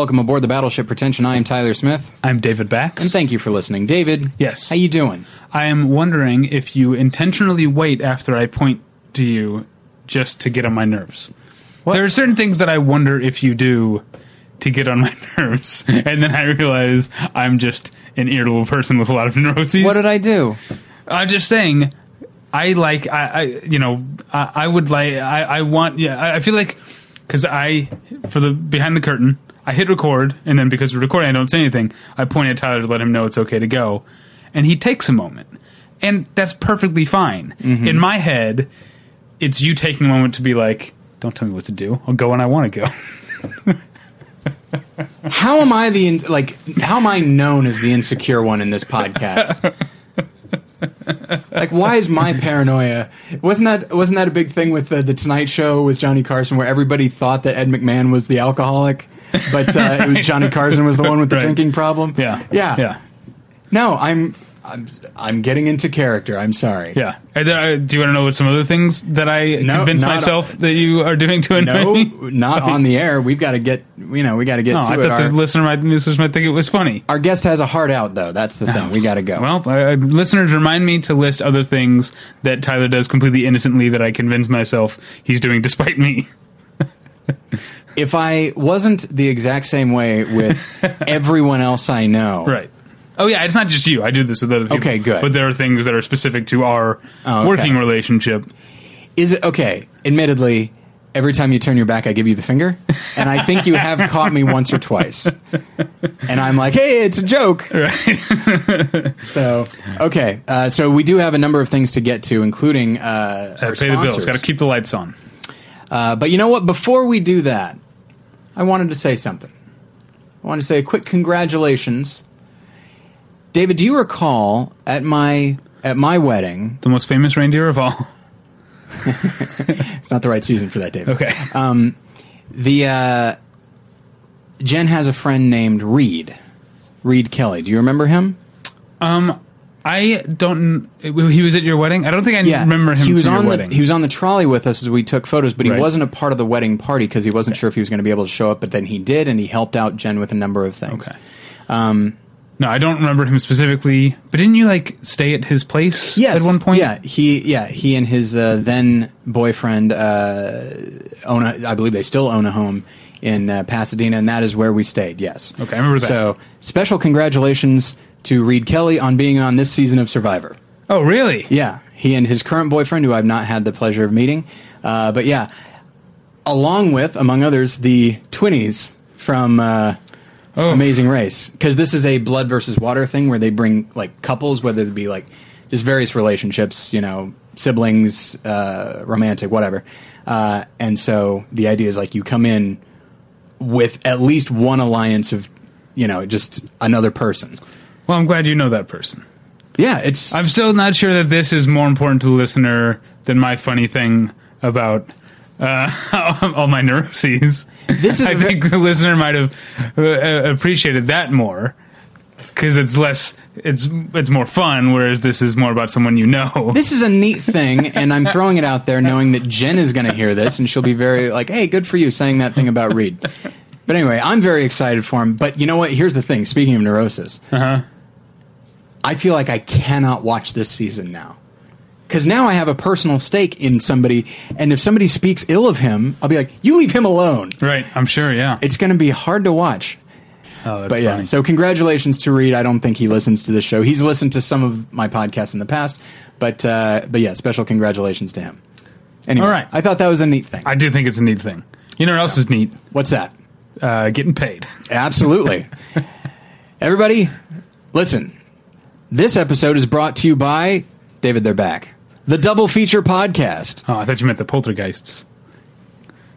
Welcome aboard the Battleship Pretension. I am Tyler Smith, I'm David Bax. and thank you for listening. David, Yes. how you doing? I am wondering if you intentionally wait after I point to you just to get on my nerves. There are certain things that I wonder if you do to get on my nerves, and then I realize I'm just an irritable person with a lot of neuroses. What did I do? I'm just saying. I like I, I you know I, I would like I, I want yeah I, I feel like because I for the behind the curtain I hit record and then because we're recording I don't say anything I point at Tyler to let him know it's okay to go and he takes a moment and that's perfectly fine mm-hmm. in my head it's you taking a moment to be like don't tell me what to do I'll go when I want to go How am I the in- like? How am I known as the insecure one in this podcast? like, why is my paranoia? Wasn't that wasn't that a big thing with the, the Tonight Show with Johnny Carson, where everybody thought that Ed McMahon was the alcoholic, but uh, it was Johnny Carson was the one with the Right. drinking problem? yeah yeah, yeah No, I'm I'm I'm getting into character. I'm sorry. yeah uh, do you want to know what some other things that I No, convince not- myself that you are doing to annoy No, me not on the air. We've got to get you know we got to get No, to I it. thought Our, the listener might, listeners might think it was funny. our guest has a heart out though. That's the thing. We got to go. Well, uh, listeners remind me to list other things that Tyler does completely innocently that I convince myself he's doing despite me. if I wasn't the exact same way with everyone else I know, Right. Oh yeah, it's not just you. I do this with other people. Okay, good. But there are things that are specific to our Oh, okay. working relationship. Is it okay? Admittedly, every time you turn your back, I give you the finger, and I think you have caught me once or twice. And I'm like, hey, it's a joke. Right. So okay, uh, so we do have a number of things to get to, including uh, our Pay the bills. sponsors. Got to keep the lights on. Uh, but you know what? Before we do that, I wanted to say something. I want to say a quick congratulations, David. Do you recall at my at my wedding? The most famous reindeer of all. It's not the right season for that, David. Okay. Um, The uh, Jen has a friend named Reed, Reed Kelly. Do you remember him? Um, I don't. He was at your wedding. I don't think I remember him. He was from on the wedding. he was on the trolley with us as we took photos, but he Right. wasn't a part of the wedding party because he wasn't sure if he was going to be able to show up. But then he did, and he helped out Jen with a number of things. okay. Um, no, I don't remember him specifically. But didn't you like stay at his place Yes, at one point? Yeah, he yeah he and his uh, then boyfriend uh, own a, I believe they still own a home in uh, Pasadena, and that is where we stayed. Yes. Okay, I remember that. So special congratulations to Reed Kelly on being on this season of Survivor. Oh, really? Yeah, he and his current boyfriend, who I've not had the pleasure of meeting, uh, but yeah, along with among others the twinnies from. Uh, Oh, Amazing Race because this is a blood versus water thing where they bring like couples, whether it be like just various relationships, you know, siblings, uh, romantic, whatever. Uh, and so the idea is like you come in with at least one alliance of, you know, just another person. Well, I'm glad you know that person. Yeah, it's I'm still not sure that this is more important to the listener than my funny thing about uh, all my neuroses. This is I ve- think the listener might have uh, appreciated that more because it's less, it's it's more fun. Whereas this is more about someone you know. this is a neat thing, and I'm throwing it out there knowing that Jen is going to hear this, and she'll be very like, "Hey, good for you saying that thing about Reed." But anyway, I'm very excited for him. But you know what? Here's the thing. Speaking of neurosis, Uh-huh. I feel like I cannot watch this season now. Because now I have a personal stake in somebody, and if somebody speaks ill of him, I'll be like, "You leave him alone." Right, I'm sure. Yeah. It's going to be hard to watch. oh, that's But yeah, funny. so congratulations to Reed. I don't think he listens to this show. He's listened to some of my podcasts in the past, but uh, but yeah, special congratulations to him. Anyway, All right. I thought that was a neat thing. I do think it's a neat thing. You know what else is neat? What's that? Uh, getting paid. Absolutely. Everybody, listen. This episode is brought to you by David. They're back. The Double Feature Podcast. Oh, I thought you meant the poltergeists.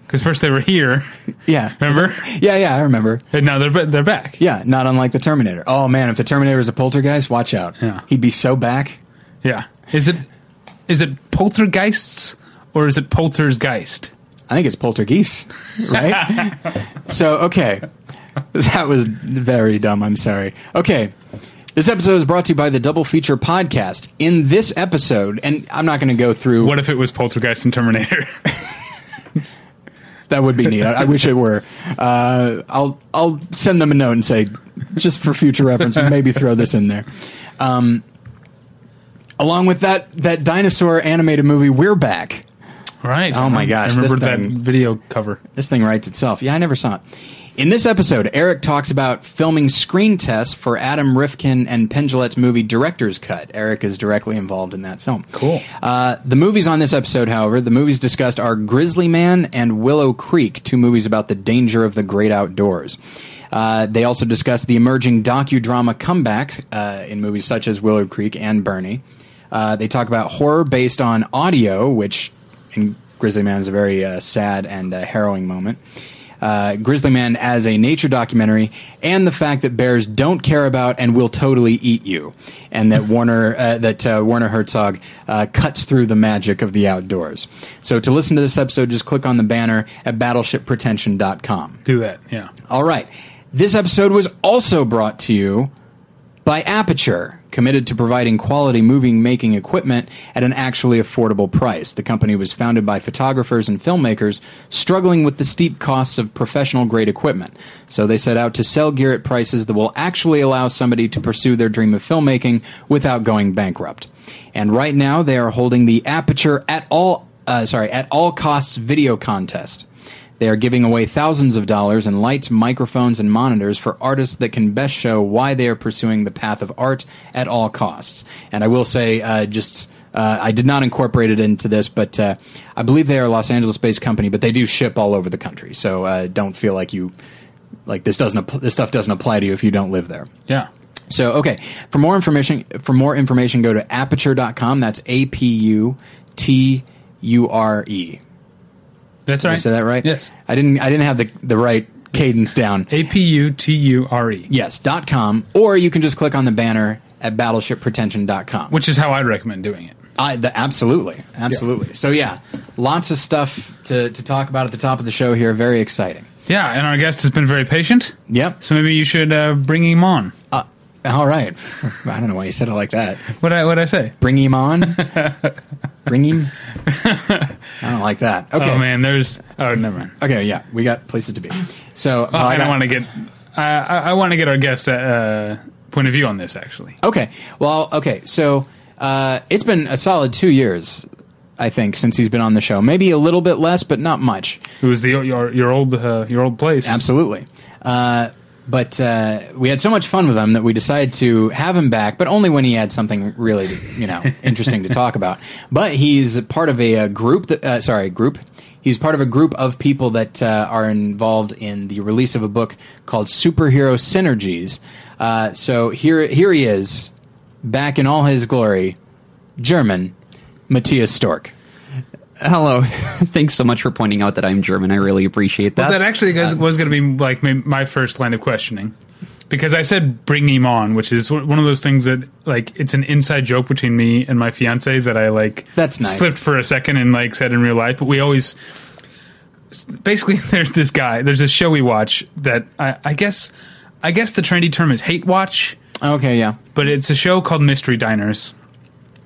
Because first they were here, Yeah. remember? Yeah, yeah, I remember. And now they're they're back. Yeah, not unlike the Terminator. Oh man, if the Terminator is a poltergeist, watch out. Yeah. He'd be so back. Yeah. Is it is it poltergeists or is it poltergeist? I think it's poltergeist, right? so, okay. That was very dumb. I'm sorry. Okay. This episode is brought to you by the Double Feature Podcast. In this episode, and I'm not going to go through What if it was poltergeist and Terminator? That would be neat. I, I wish it were. Uh, I'll I'll send them a note and say, just for future reference, maybe throw this in there. Um, along with that that dinosaur animated movie, we're back. Right. Oh my gosh, I remember this that thing- video cover. This thing writes itself. Yeah, I never saw it. In this episode, Eric talks about filming screen tests for Adam Rifkin and Penn Jillette's movie Director's Cut. Eric is directly involved in that film. Cool. Uh, the movies on this episode, however, the movies discussed are Grizzly Man and Willow Creek, two movies about the danger of the great outdoors. Uh, they also discuss the emerging docudrama comeback uh, in movies such as Willow Creek and Bernie. Uh, they talk about horror based on audio, which in Grizzly Man is a very uh, sad and uh, harrowing moment. Uh, Grizzly Man as a nature documentary, and the fact that bears don't care about and will totally eat you, and that Warner uh, that uh, Werner Herzog uh, cuts through the magic of the outdoors. So to listen to this episode, just click on the banner at battleshippretension.com. Do that. Yeah. All right. This episode was also brought to you by Aputure, committed to providing quality movie making equipment at an actually affordable price. The company was founded by photographers and filmmakers struggling with the steep costs of professional grade equipment. So they set out to sell gear at prices that will actually allow somebody to pursue their dream of filmmaking without going bankrupt. And right now they are holding the Aputure at all uh, sorry, at all costs video contest. They are giving away thousands of dollars in lights, microphones, and monitors for artists that can best show why they are pursuing the path of art at all costs. And I will say, uh, just uh, I did not incorporate it into this, but uh, I believe they are a Los Angeles-based company, but they do ship all over the country. So uh, don't feel like you like this doesn't app- this stuff doesn't apply to you if you don't live there. Yeah. So, okay, for more information, for more information, go to aputure.com. That's A P U T U R E. That's Did right. I say that right? Yes. I didn't. I didn't have the the right cadence down. A P U T U R E. Yes. dot com, or you can just click on the banner at battleshippretension.com. Which is how I'd recommend doing it. I, the, absolutely, absolutely. So yeah, lots of stuff to to talk about at the top of the show here. Very exciting. Yeah, and our guest has been very patient, Yep. so maybe you should uh, bring him on. Uh, all right. I don't know why you said it like that. What I what I say? Bring him on. Bring him. I don't like that. Okay. Oh man, there's oh never mind. Okay. Yeah, we got places to be. So Oh, I, got- don't want to get. I I, I want to get our guest uh, point of view on this. Actually, Okay. Well, okay. So uh, it's been a solid two years, I think, since he's been on the show. Maybe a little bit less, but not much. it was the your your old uh, your old place. Absolutely. Uh, but uh, we had so much fun with him that we decided to have him back, but only when he had something really, you know, interesting to talk about. But he's part of a, uh group that, uh, sorry, group. He's part of a group of people that uh, are involved in the release of a book called Superhero Synergies. Uh, so here, here he is, back in all his glory, German, Matthias Stork. Hello. Thanks so much for pointing out that I'm German. I really appreciate that. Well, that actually um, was, was going to be like my, my first line of questioning because I said bring him on, which is one of those things that like it's an inside joke between me and my fiance that I like That's nice. slipped for a second and like said in real life, but we always basically there's this guy, there's this show we watch that I, I guess I guess the trendy term is hate watch, Okay, yeah. but it's a show called Mystery Diners,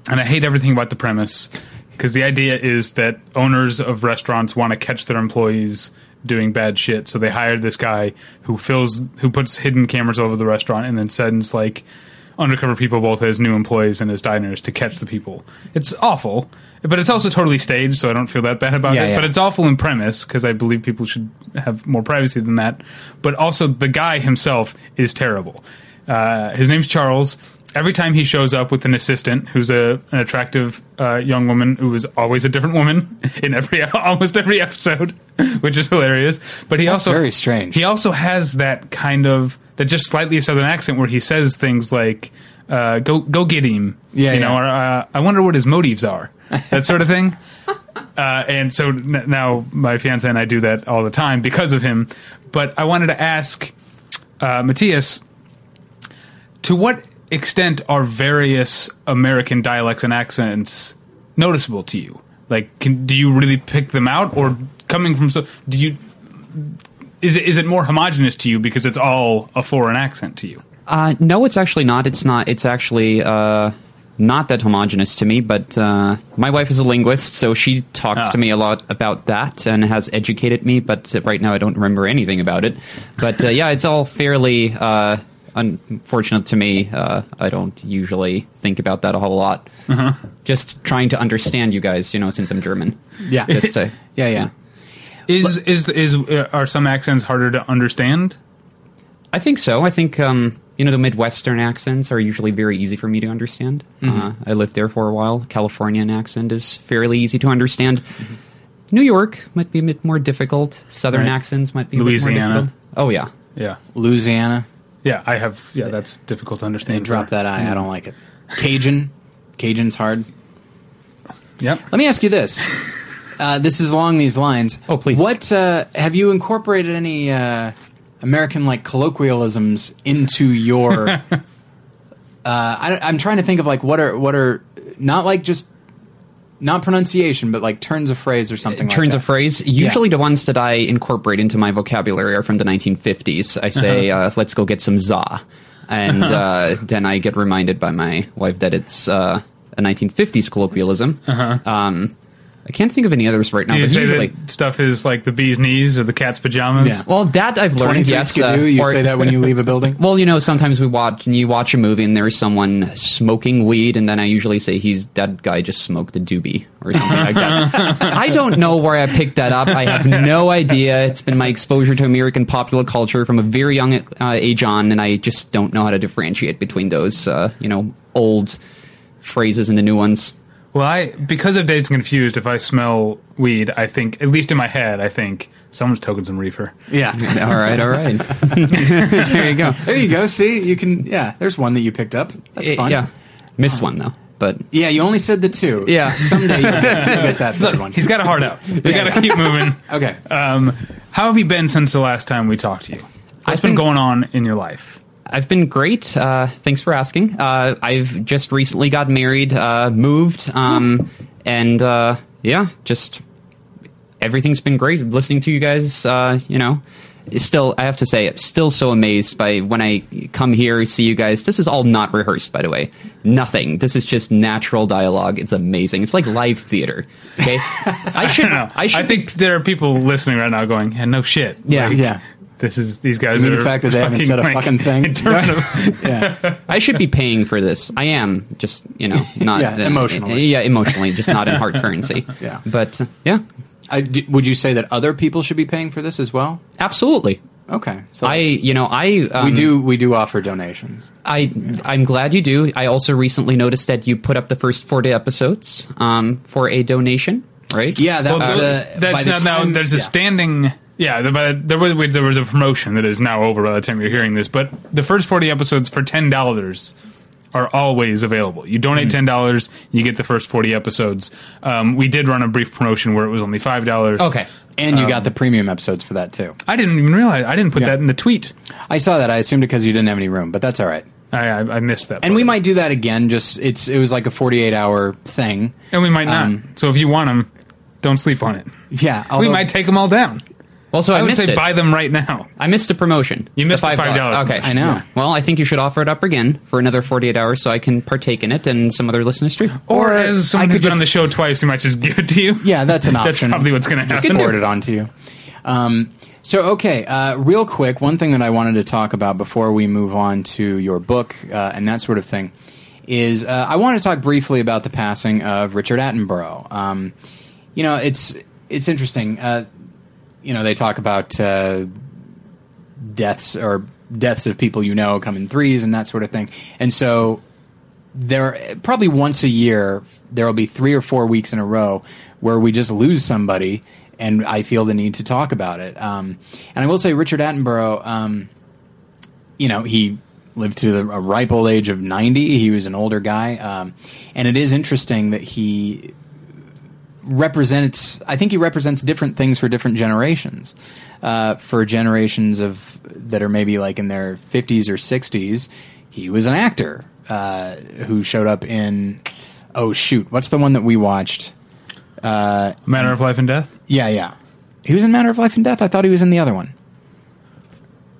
and I hate everything about the premise because the idea is that owners of restaurants want to catch their employees doing bad shit, so they hired this guy who fills who puts hidden cameras over the restaurant and then sends like undercover people both as new employees and as diners to catch the people. It's awful, but it's also totally staged, so I don't feel that bad about Yeah, it. yeah. But it's awful in premise because I believe people should have more privacy than that. But also, the guy himself is terrible. Uh, his name's Charles. Every time he shows up with an assistant who's a an attractive uh, young woman who is always a different woman in every almost every episode, which is hilarious. But he That's also very strange. He also has that kind of that just slightly southern accent where he says things like uh, "Go go get him," Yeah, you know, or uh, "I wonder what his motives are," that sort of thing. Uh, and so n- now my fiance and I do that all the time because of him. But I wanted to ask uh, Matthias, to what extent are various American dialects and accents noticeable to you? Like, can, do you really pick them out, or coming from so? Do you? Is it is it more homogenous to you because it's all a foreign accent to you? Uh, no, it's actually not. It's not. It's actually uh, not that homogenous to me, but uh, my wife is a linguist, so she talks Ah. to me a lot about that and has educated me. But right now, I don't remember anything about it. But uh, yeah, it's all fairly uh, unfortunate to me. Uh, I don't usually think about that a whole lot. Uh-huh. Just trying to understand you guys, you know, since I'm German. Yeah. Just to, yeah, yeah. Is is is uh, are some accents harder to understand? I think so. I think um, you know the Midwestern accents are usually very easy for me to understand. Mm-hmm. Uh, I lived there for a while. Californian accent is fairly easy to understand. Mm-hmm. New York might be a bit more difficult. Southern Right. accents might be a bit Louisiana. more difficult. Oh yeah, Yeah, Louisiana. Yeah. I have. Yeah, that's difficult to They understand. drop that I. I don't like it. Cajun. Cajun's hard. Yep. Let me ask you this. Uh, this is along these lines. Oh, please. What uh, have you incorporated any uh, American like colloquialisms into your? uh, I, I'm trying to think of like what are what are not like just not pronunciation, but like turns of phrase or something. turns like of phrase. Usually, the ones that I incorporate into my vocabulary are from the 1950s. I say, Uh-huh. uh, "Let's go get some za," and uh, then I get reminded by my wife that it's uh, a 1950s colloquialism. Um, I can't think of any others right now. Do you but say usually, that stuff is like the bee's knees or the cat's pajamas? Yeah. well, that I've learned. Yes, skidoo, uh, you or- say that when you leave a building. Well, you know, sometimes we watch and you watch a movie and there's someone smoking weed, and then I usually say he's that guy just smoked a doobie or something like that. I don't know where I picked that up. I have no idea. It's been my exposure to American popular culture from a very young uh, age on, and I just don't know how to differentiate between those, uh, you know, old phrases and the new ones. Well, I because of Dazed and Confused, if I smell weed, I think at least in my head, I think someone's toking some reefer. Yeah. all right, all right. there you go. There you go. See, you can. Yeah, there's one that you picked up. That's Eh, fun. Yeah, missed one though, but Yeah, you only said the two. Yeah. Someday you'll get, you'll get that third one. He's got a heart out. We got to keep moving. Okay. Um, how have you been since the last time we talked to you? What's I've been, been- going on in your life? I've been great. Uh, thanks for asking. Uh, I've just recently got married, uh, moved, um, and uh, yeah, just everything's been great. Listening to you guys, uh, you know, still, I have to say, I'm still so amazed by when I come here, see you guys. This is all not rehearsed, by the way. Nothing. This is just natural dialogue. It's amazing. It's like live theater. Okay, I should. No, I should. I think there are people listening right now going, yeah, "No shit." Yeah. Like, Yeah. This is these guys. You mean are the fact that they haven't said a like, fucking thing? interpretive. Yeah. I should be paying for this. I am just, you know, not Yeah, uh, emotionally. yeah, emotionally, just not in hard currency. Yeah. but uh, yeah, I, d- would you say that other people should be paying for this as well? absolutely. Okay. So I, you know, I um, we do we do offer donations. I, I'm glad you do. I also recently noticed that you put up the first 40 episodes um, for a donation, right? Yeah, that Well, was uh, that- by the now, now time- there's a standing. Yeah, but there was there was a promotion that is now over by the time you're hearing this. But the first forty episodes for ten dollars are always available. You donate Mm-hmm. ten dollars, you get the first forty episodes. Um, we did run a brief promotion where it was only five dollars. Okay. and you got the premium episodes for that too. I didn't even realize I didn't put Yeah. that in the tweet. I saw that. I assumed it because you didn't have any room, but that's all right. I, I, I missed that. And we might do that again. Just it's it was like a 48 hour thing. and we might not. um, so if you want them, don't sleep on it. Yeah, we might take them all down. Also, I, I would missed say it. buy them right now. I missed a promotion. You missed the $5. $5 Okay. I know. Well, I think you should offer it up again for another 48 hours so I can partake in it and some other listeners too. Or, Or as someone I who's could been on the show twice, we might just give it to you. Yeah, that's an option. That's option. probably what's going to Just happen. forward it on to you. Um, so, okay, uh, real quick, one thing that I wanted to talk about before we move on to your book uh, and that sort of thing is uh, I want to talk briefly about the passing of Richard Attenborough. Um, you know, it's it's interesting. You know, they talk about uh, deaths or deaths of people you know come in threes and that sort of thing, and so there probably once a year there will be three or four weeks in a row where we just lose somebody and i feel the need to talk about it. Um, and i will say richard attenborough um, you know he lived to a ripe old age of 90 he was an older guy. Um, and it is interesting that he represents i think he represents different things for different generations. Uh, for generations of that are maybe like in their 50s or 60s he was an actor uh, who showed up in oh shoot what's the one that we watched? Matter of life and death. yeah yeah. He was in matter of life and death? I thought he was in the other one.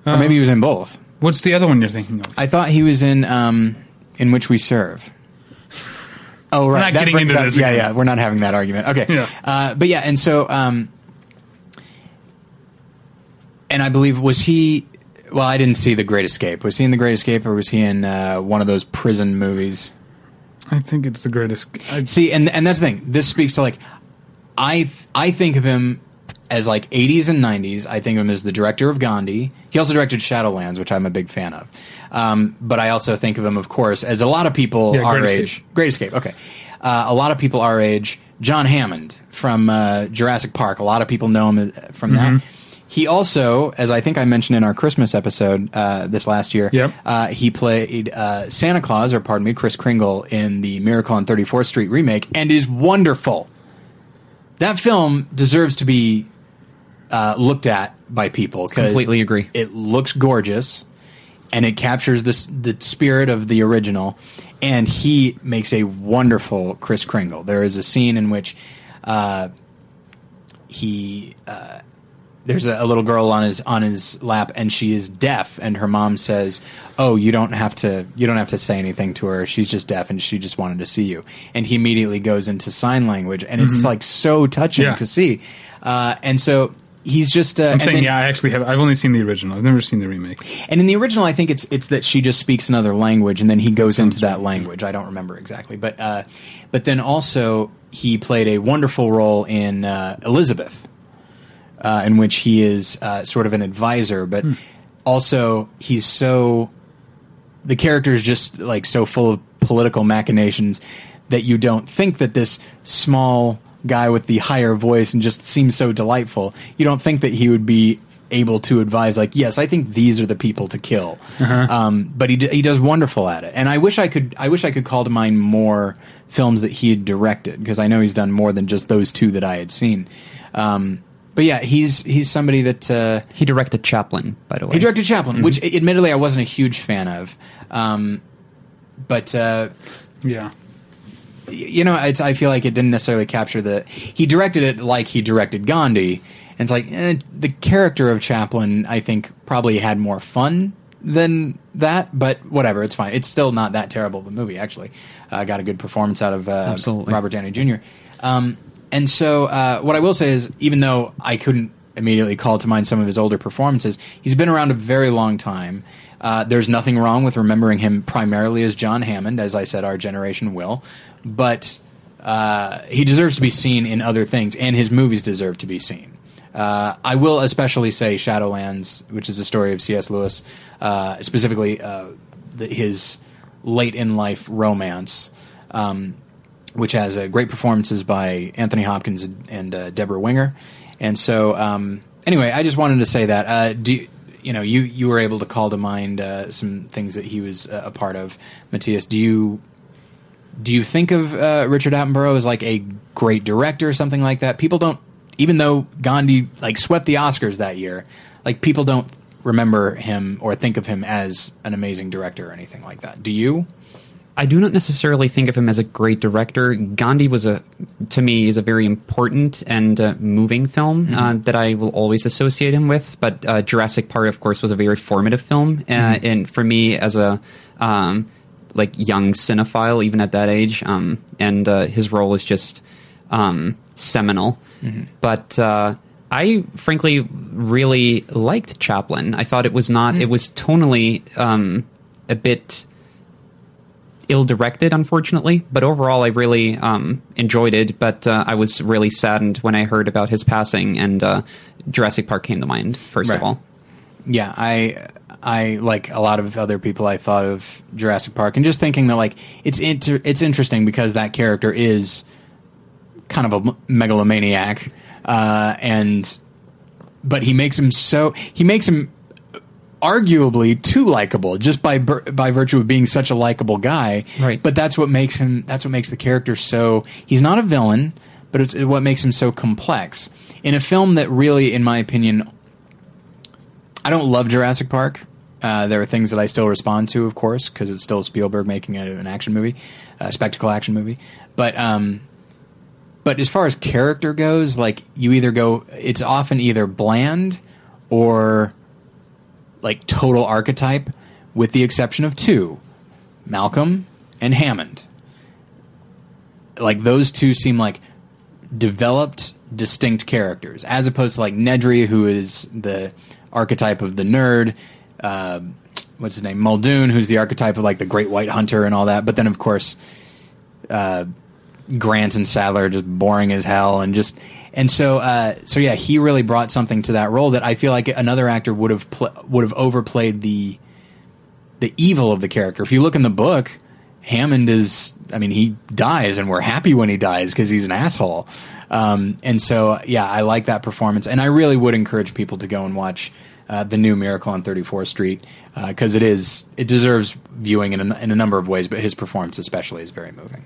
Or maybe he was in both. What's the other one you're thinking of? i thought he was in um, in which we serve Oh, right. We're not That getting into up- this Yeah, again. yeah. We're not having that argument. Okay. Yeah. Uh, but yeah, and so, um, and I believe was he? Well, I didn't see The Great Escape. Was he in The Great Escape, or was he in uh, one of those prison movies? I think it's the greatest. I, See, and and that's the thing. This speaks to like, I I think of him as like 80s and 90s. I think of him as the director of Gandhi. He also directed Shadowlands, which I'm a big fan of. Um, but I also think of him, of course, as a lot of people Yeah, our Great age. Escape. Great Escape. Okay, uh, a lot of people our age. John Hammond from uh, Jurassic Park. A lot of people know him uh, from Mm-hmm. that. He also, as I think I mentioned in our Christmas episode uh, this last year, Yep. uh, he played uh, Santa Claus, or pardon me, Kris Kringle in the Miracle on 34th Street remake, and is wonderful. That film deserves to be uh, looked at by people Completely agree. It looks gorgeous, and it captures this the spirit of the original. And he makes a wonderful Kris Kringle. There is a scene in which uh, he uh, there's a, a little girl on his on his lap and she is deaf and her mom says oh you don't have to you don't have to say anything to her she's just deaf and she just wanted to see you and he immediately goes into sign language and it's like so touching Yeah. to see uh, and so he's just uh, I'm saying, then- yeah, I actually have. I've only seen the original. I've never seen the remake. and in the original, I think it's it's that she just speaks another language, and then he goes into that right, language. I don't remember exactly, but uh, but then also he played a wonderful role in uh, Elizabeth, uh, in which he is uh, sort of an advisor, but also he's so the character is just like so full of political machinations that you don't think that this small guy with the higher voice and just seems so delightful. You don't think that he would be able to advise like, yes, I think these are the people to kill. Um, but he d- he does wonderful at it, and I wish I could I wish I could call to mind more films that he had directed because I know he's done more than just those two that I had seen. Um, but yeah, he's he's somebody that. Uh, He directed Chaplin, by the way. he directed Chaplin, which admittedly I wasn't a huge fan of. Um, but uh, Yeah. You know, it's, I feel like it didn't necessarily capture the. He directed it like he directed Gandhi, and it's like eh, the character of Chaplin. I think probably had more fun than that, but whatever, it's fine. It's still not that terrible of a movie. Actually, uh, got a good performance out of uh, Absolutely. Robert Downey Jr. Um, and so, uh, what I will say is, even though I couldn't immediately call to mind some of his older performances, he's been around a very long time. Uh, there's nothing wrong with remembering him primarily as John Hammond, as I said, our generation will. But uh, he deserves to be seen in other things, and his movies deserve to be seen. Uh, I will especially say Shadowlands, which is the story of C.S. Lewis, uh, specifically uh, the, his late in life romance. Um, which has uh, great performances by Anthony Hopkins and uh, Debra Winger. And so, um, anyway, I just wanted to say that. Do you, know you you were able to call to mind some things that he was a part of, Matthias? Do you do you think of uh, Richard Attenborough as like a great director or something like that? People don't, even though Gandhi like swept the Oscars that year, like people don't remember him or think of him as an amazing director or anything like that. Do you? I do not necessarily think of him as a great director. Gandhi was a, to me, is a very important and uh, moving film uh, that I will always associate him with. But uh, Jurassic Park, of course, was a very formative film, uh, and for me as a um, like young cinephile, even at that age, um, and uh, his role is just um, seminal. But uh, I frankly really liked Chaplin. I thought it was not. It was tonally um, a bit ill directed, unfortunately. But overall, I really um, enjoyed it. But uh, I was really saddened when I heard about his passing, and uh, Jurassic Park came to mind first Right. of all. yeah, I I like a lot of other people. I thought of Jurassic Park and just thinking that like it's inter- it's interesting because that character is kind of a megalomaniac, uh, and but he makes him so he makes him arguably too likable just by by virtue of being such a likable guy. Right. But that's what makes him. That's what makes the character so. He's not a villain, but it's what makes him so complex in a film that really, in my opinion, I don't love Jurassic Park. Uh, there are things that I still respond to, of course, because it's still Spielberg making a, an action movie, a spectacle action movie. But um, but as far as character goes, like you either go, it's often either bland or like total archetype, with the exception of two, Malcolm and Hammond. like those two seem like developed, distinct characters, as opposed to like Nedry, who is the archetype of the nerd. Uh, what's his name? Muldoon, who's the archetype of like the great white hunter and all that. But then, of course, uh, Grant and Sattler just boring as hell, and just and so uh, so yeah, he really brought something to that role that I feel like another actor would have pl- would have overplayed the the evil of the character. If you look in the book, Hammond is, I mean, he dies, and we're happy when he dies because he's an asshole. Um, and so, yeah, I like that performance, and I really would encourage people to go and watch uh, the new Miracle on 34th Street because it is it deserves viewing in a, in a number of ways, but his performance especially is very moving.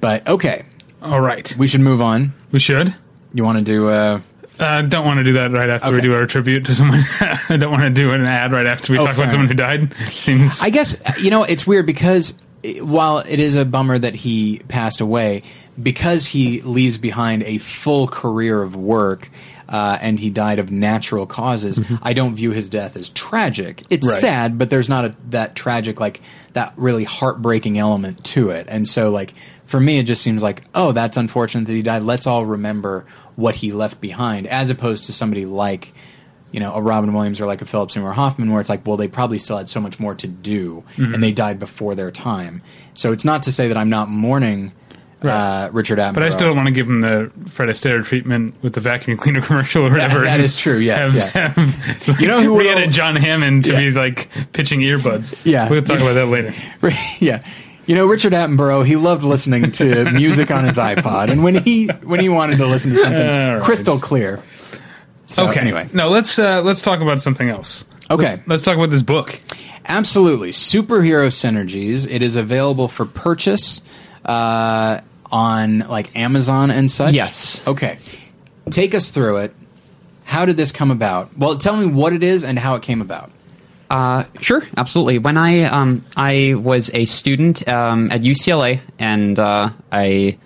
But okay, All right. we should move on. We should. You want to do? Uh, Uh, don't want to do that right after we do our tribute to someone. I don't want to do an ad right after we Oh, talk about someone who died. Seems I guess you know it's weird because eh, while it is a bummer that he passed away, because he leaves behind a full career of work. Uh, and he died of natural causes. I don't view his death as tragic. It's Right. sad, but there's not a, that tragic, like that really heartbreaking element to it. And so, like for me, it just seems like, oh, that's unfortunate that he died. Let's all remember what he left behind, as opposed to somebody like you know, a Robin Williams or like a Philip Seymour Hoffman, where it's like, well, they probably still had so much more to do, Mm-hmm. and they died before their time. So it's not to say that I'm not mourning uh, Richard Attenborough. But I still don't want to give him the Fred Astaire treatment with the vacuum cleaner commercial or whatever. that is true, yes, yes. have, You know who we will- John Hammond to Yeah. be like pitching earbuds. Yeah. we'll talk about that later. yeah. You know, Richard Attenborough, he loved listening to music on his iPod, and when he when he wanted to listen to something right. crystal clear. So okay. anyway, no, let's uh, let's talk about something else. okay. Let's talk about this book. Absolutely. Superhero Synergies. It is available for purchase uh, on like Amazon and such. Yes. Okay. Take us through it. How did this come about? Well, tell me what it is and how it came about. Uh, sure, absolutely. When I um, I was a student um, at UCLA, and uh, I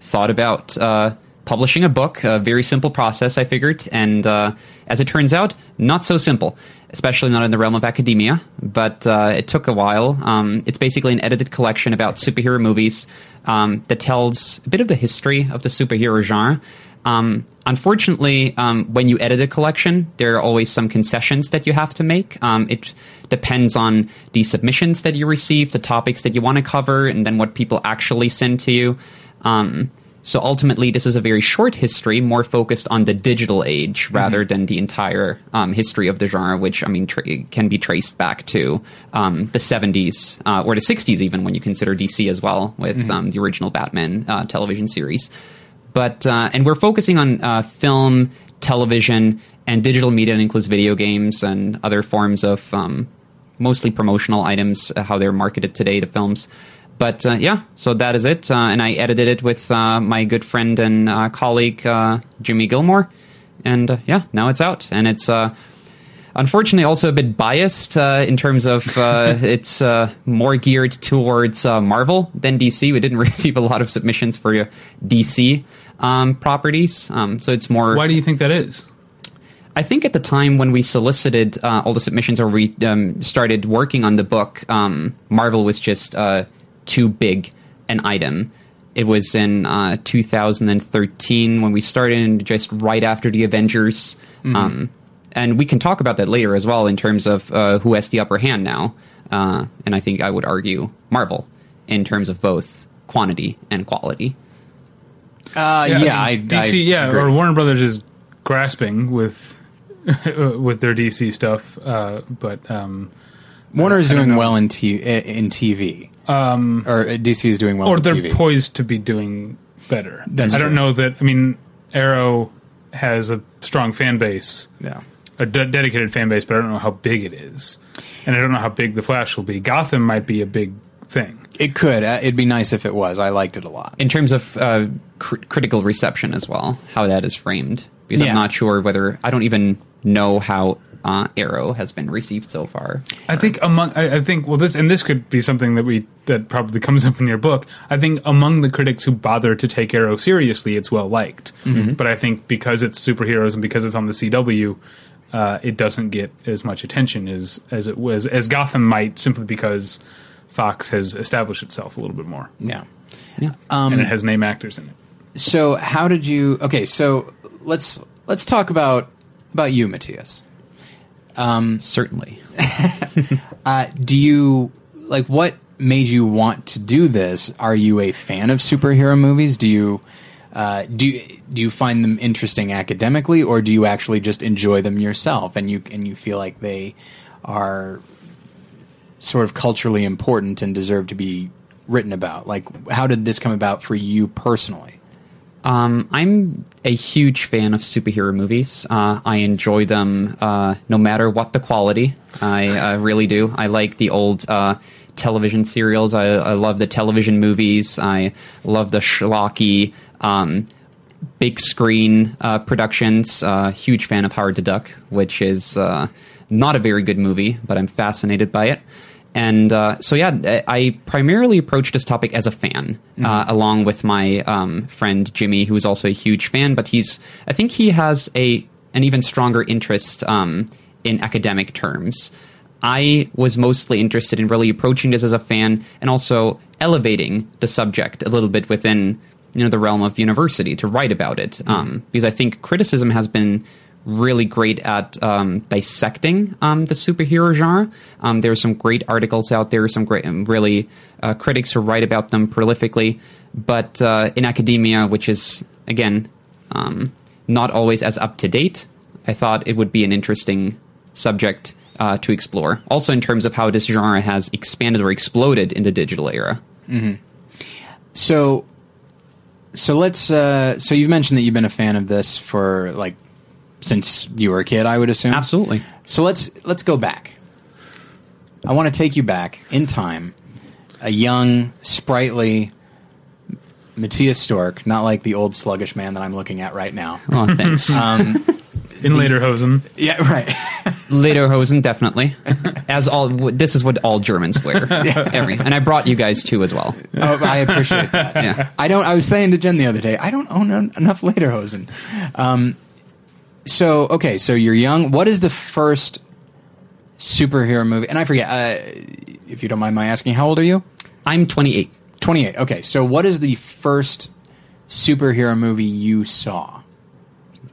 thought about uh, publishing a book. A very simple process, I figured, and uh, as it turns out, not so simple. Especially not in the realm of academia, but uh, it took a while. Um, it's basically an edited collection about superhero movies um, that tells a bit of the history of the superhero genre. Um, unfortunately, um, when you edit a collection, there are always some concessions that you have to make. Um, it depends on the submissions that you receive, the topics that you want to cover, and then what people actually send to you. Um, so ultimately, this is a very short history, more focused on the digital age rather than the entire um, history of the genre, which I mean tra- can be traced back to um, the 70s uh, or the 60s, even when you consider DC as well, with um, the original Batman uh, television series but uh, and we're focusing on uh, film, television, and digital media. That includes video games and other forms of um, mostly promotional items, uh, how they're marketed today to films. But uh, yeah, so that is it, uh, and I edited it with uh, my good friend and uh, colleague uh, Jimmy Gilmore, and uh, yeah, now it's out, and it's. Uh, Unfortunately, also a bit biased uh, in terms of uh, it's uh, more geared towards uh, Marvel than DC. We didn't receive a lot of submissions for DC um, properties, um, so it's more. Why do you think that is? I think at the time when we solicited uh, all the submissions or we um, started working on the book, um, Marvel was just uh, too big an item. It was in uh, 2013 when we started, and just right after the Avengers. Um, and we can talk about that later as well in terms of uh, who has the upper hand now. Uh, and I think I would argue Marvel in terms of both quantity and quality. Uh, yeah, I I, mean, I DC, yeah, agree. or Warner Brothers is grasping with with their DC stuff, uh, but um, Warner is doing well in t- in TV. Um, or uh, DC is doing well or they're TV. poised to be doing better. That's I don't true. know that. I mean, Arrow has a strong fan base, yeah. a de- dedicated fan base, but I don't know how big it is, and I don't know how big the Flash will be. Gotham might be a big thing. It could. Uh, it'd be nice if it was. I liked it a lot. in terms of uh, cr- critical reception as well, how that is framed. Because Yeah. I'm not sure whether I don't even know how uh, Arrow has been received so far. I think among I, I think well this and this could be something that we that probably comes up in your book. I think among the critics who bother to take Arrow seriously, it's well liked. But I think because it's superheroes and because it's on the CW, uh, it doesn't get as much attention as as it was as Gotham might simply because Fox has established itself a little bit more, Yeah. Yeah. and it has name actors in it. So how did you? Okay, so let's let's talk about about you, Matthias. Certainly. Uh, do you like what made you want to do this? Are you a fan of superhero movies? Do you uh, do you, do you find them interesting academically, or do you actually just enjoy them yourself and you and you feel like they are sort of culturally important and deserve to be written about? Like, how did this come about for you personally? Um, I'm a huge fan of superhero movies. Uh, I enjoy them uh, no matter what the quality. I uh, really do. I like the old uh, television serials. I, I love the television movies. I love the schlocky, um, big screen uh, productions. Uh, huge fan of Howard the Duck, which is not a very good movie, but I'm fascinated by it. And uh, so, yeah, I primarily approached this topic as a fan, uh, along with my um, friend Jimmy, who is also a huge fan. But he's, I think, he has a an even stronger interest um, in academic terms. I was mostly interested in really approaching this as a fan and also elevating the subject a little bit within you know the realm of university to write about it um, because I think criticism has been really great at um, dissecting um, the superhero genre. Um, are some great articles out there, some great, um, really uh, critics who write about them prolifically. But uh, in academia, which is again um, not always as up to date, I thought it would be an interesting subject uh, to explore. Also, in terms of how this genre has expanded or exploded in the digital era. So, so let's. Uh, so you've mentioned that you've been a fan of this for like since you were a kid, I would assume. Absolutely. So let's let's go back. I want to take you back in time, a young, sprightly Matthias Stork, not like the old sluggish man that I'm looking at right now. Oh, thanks. In Lederhosen, Yeah, right. Lederhosen, definitely. As all, this is what all Germans wear. Every, and I brought you guys too as well. oh, I appreciate that. Yeah. I don't. I was saying to Jen the other day, I don't own enough Lederhosen. Um, so okay, so you're young. What is the first superhero movie? And I forget. Uh, if you don't mind my asking, how old are you? I'm 28. 28. Okay, so what is the first superhero movie you saw?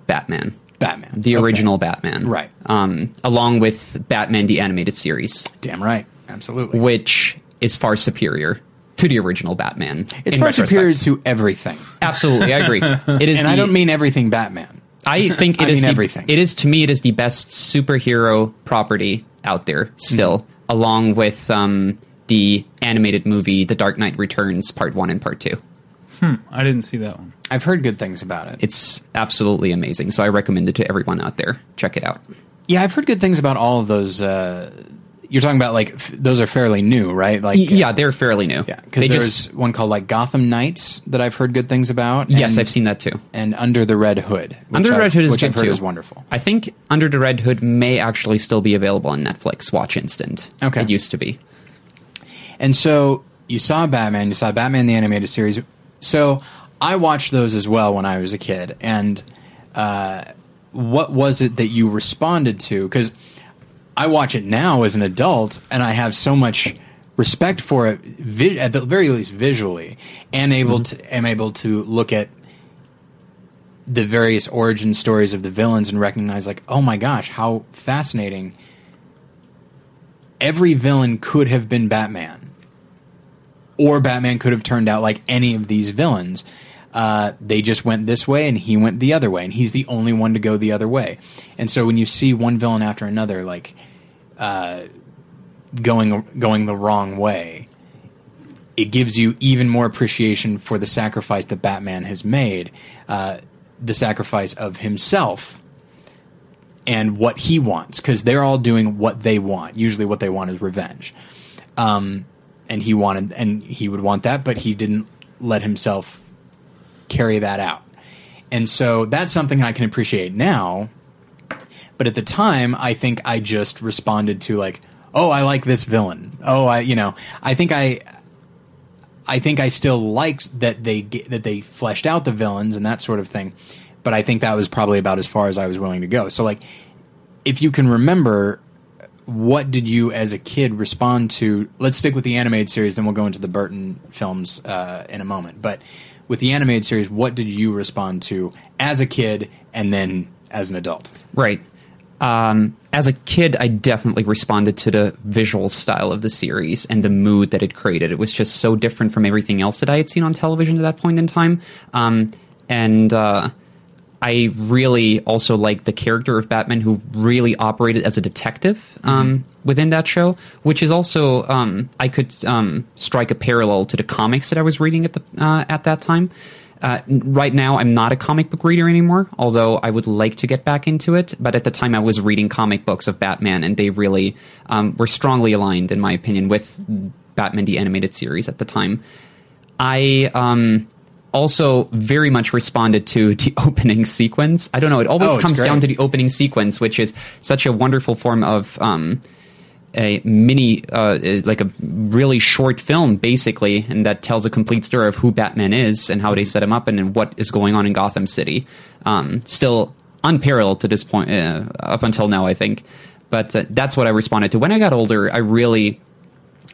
Batman. Batman. The Okay. original Batman. Right. Um, along with Batman the Animated Series, Damn right. Absolutely. which is far superior to the original Batman. it's far retrospect. superior to everything. Absolutely, I agree. It is And the, I don't mean everything Batman. I think I it is mean the, everything. It is to me. It is the best superhero property out there still, Mm-hmm. along with um, the animated movie The Dark Knight Returns Part One and Part Two. Hmm, I didn't see that one. I've heard good things about it. It's absolutely amazing. So I recommend it to everyone out there. Check it out. yeah, I've heard good things about all of those. Uh, you're talking about like f- those are fairly new, right? Like yeah, they're fairly new. yeah. Because there's just one called like Gotham Knights that I've heard good things about. yes, and- I've seen that too. And Under the Red Hood. Under the Red Hood is which I've heard too. is wonderful. I think Under the Red Hood may actually still be available on Netflix. Watch Instant. Okay. it used to be. And so you saw Batman, you saw Batman the animated series. So I watched those as well when I was a kid. And uh, what was it that you responded to? Because I watch it now as an adult, and I have so much respect for it, vi- at the very least visually, and able mm-hmm. to am able to look at the various origin stories of the villains and recognize, like, oh my gosh, how fascinating! Every villain could have been Batman or Batman could have turned out like any of these villains. Uh, they just went this way, and he went the other way, and he's the only one to go the other way. And so when you see one villain after another, like uh, going going the wrong way, it gives you even more appreciation for the sacrifice that Batman has made, uh, the sacrifice of himself and what he wants, because they're all doing what they want. Usually, what they want is revenge um, and he wanted and he would want that, but he didn't let himself carry that out. And so that's something I can appreciate now. But at the time, I think I just responded to like, "Oh, I like this villain." Oh, I you know, I think I I think I still liked that they that they fleshed out the villains and that sort of thing. But I think that was probably about as far as I was willing to go. So like if you can remember what did you as a kid respond to? Let's stick with the animated series, then we'll go into the Burton films uh, in a moment. But with the animated series, what did you respond to as a kid and then as an adult? Right. Um, as a kid, I definitely responded to the visual style of the series and the mood that it created. It was just so different from everything else that I had seen on television at that point in time. Um, and uh, I really also like the character of Batman, who really operated as a detective um, within that show, which is also um, I could um, strike a parallel to the comics that I was reading at the uh, at that time. Uh, right now, I'm not a comic book reader anymore, although I would like to get back into it. But at the time, I was reading comic books of Batman, and they really um, were strongly aligned, in my opinion, with Batman the animated series at the time. I um, also very much responded to the opening sequence. I don't know; it always Oh, comes down to the opening sequence, which is such a wonderful form of. Um, a mini, uh, like a really short film, basically, and that tells a complete story of who Batman is and how they set him up and, and what is going on in Gotham City. Um, still unparalleled to this point, uh, up until now, I think. But uh, that's what I responded to. When I got older, I really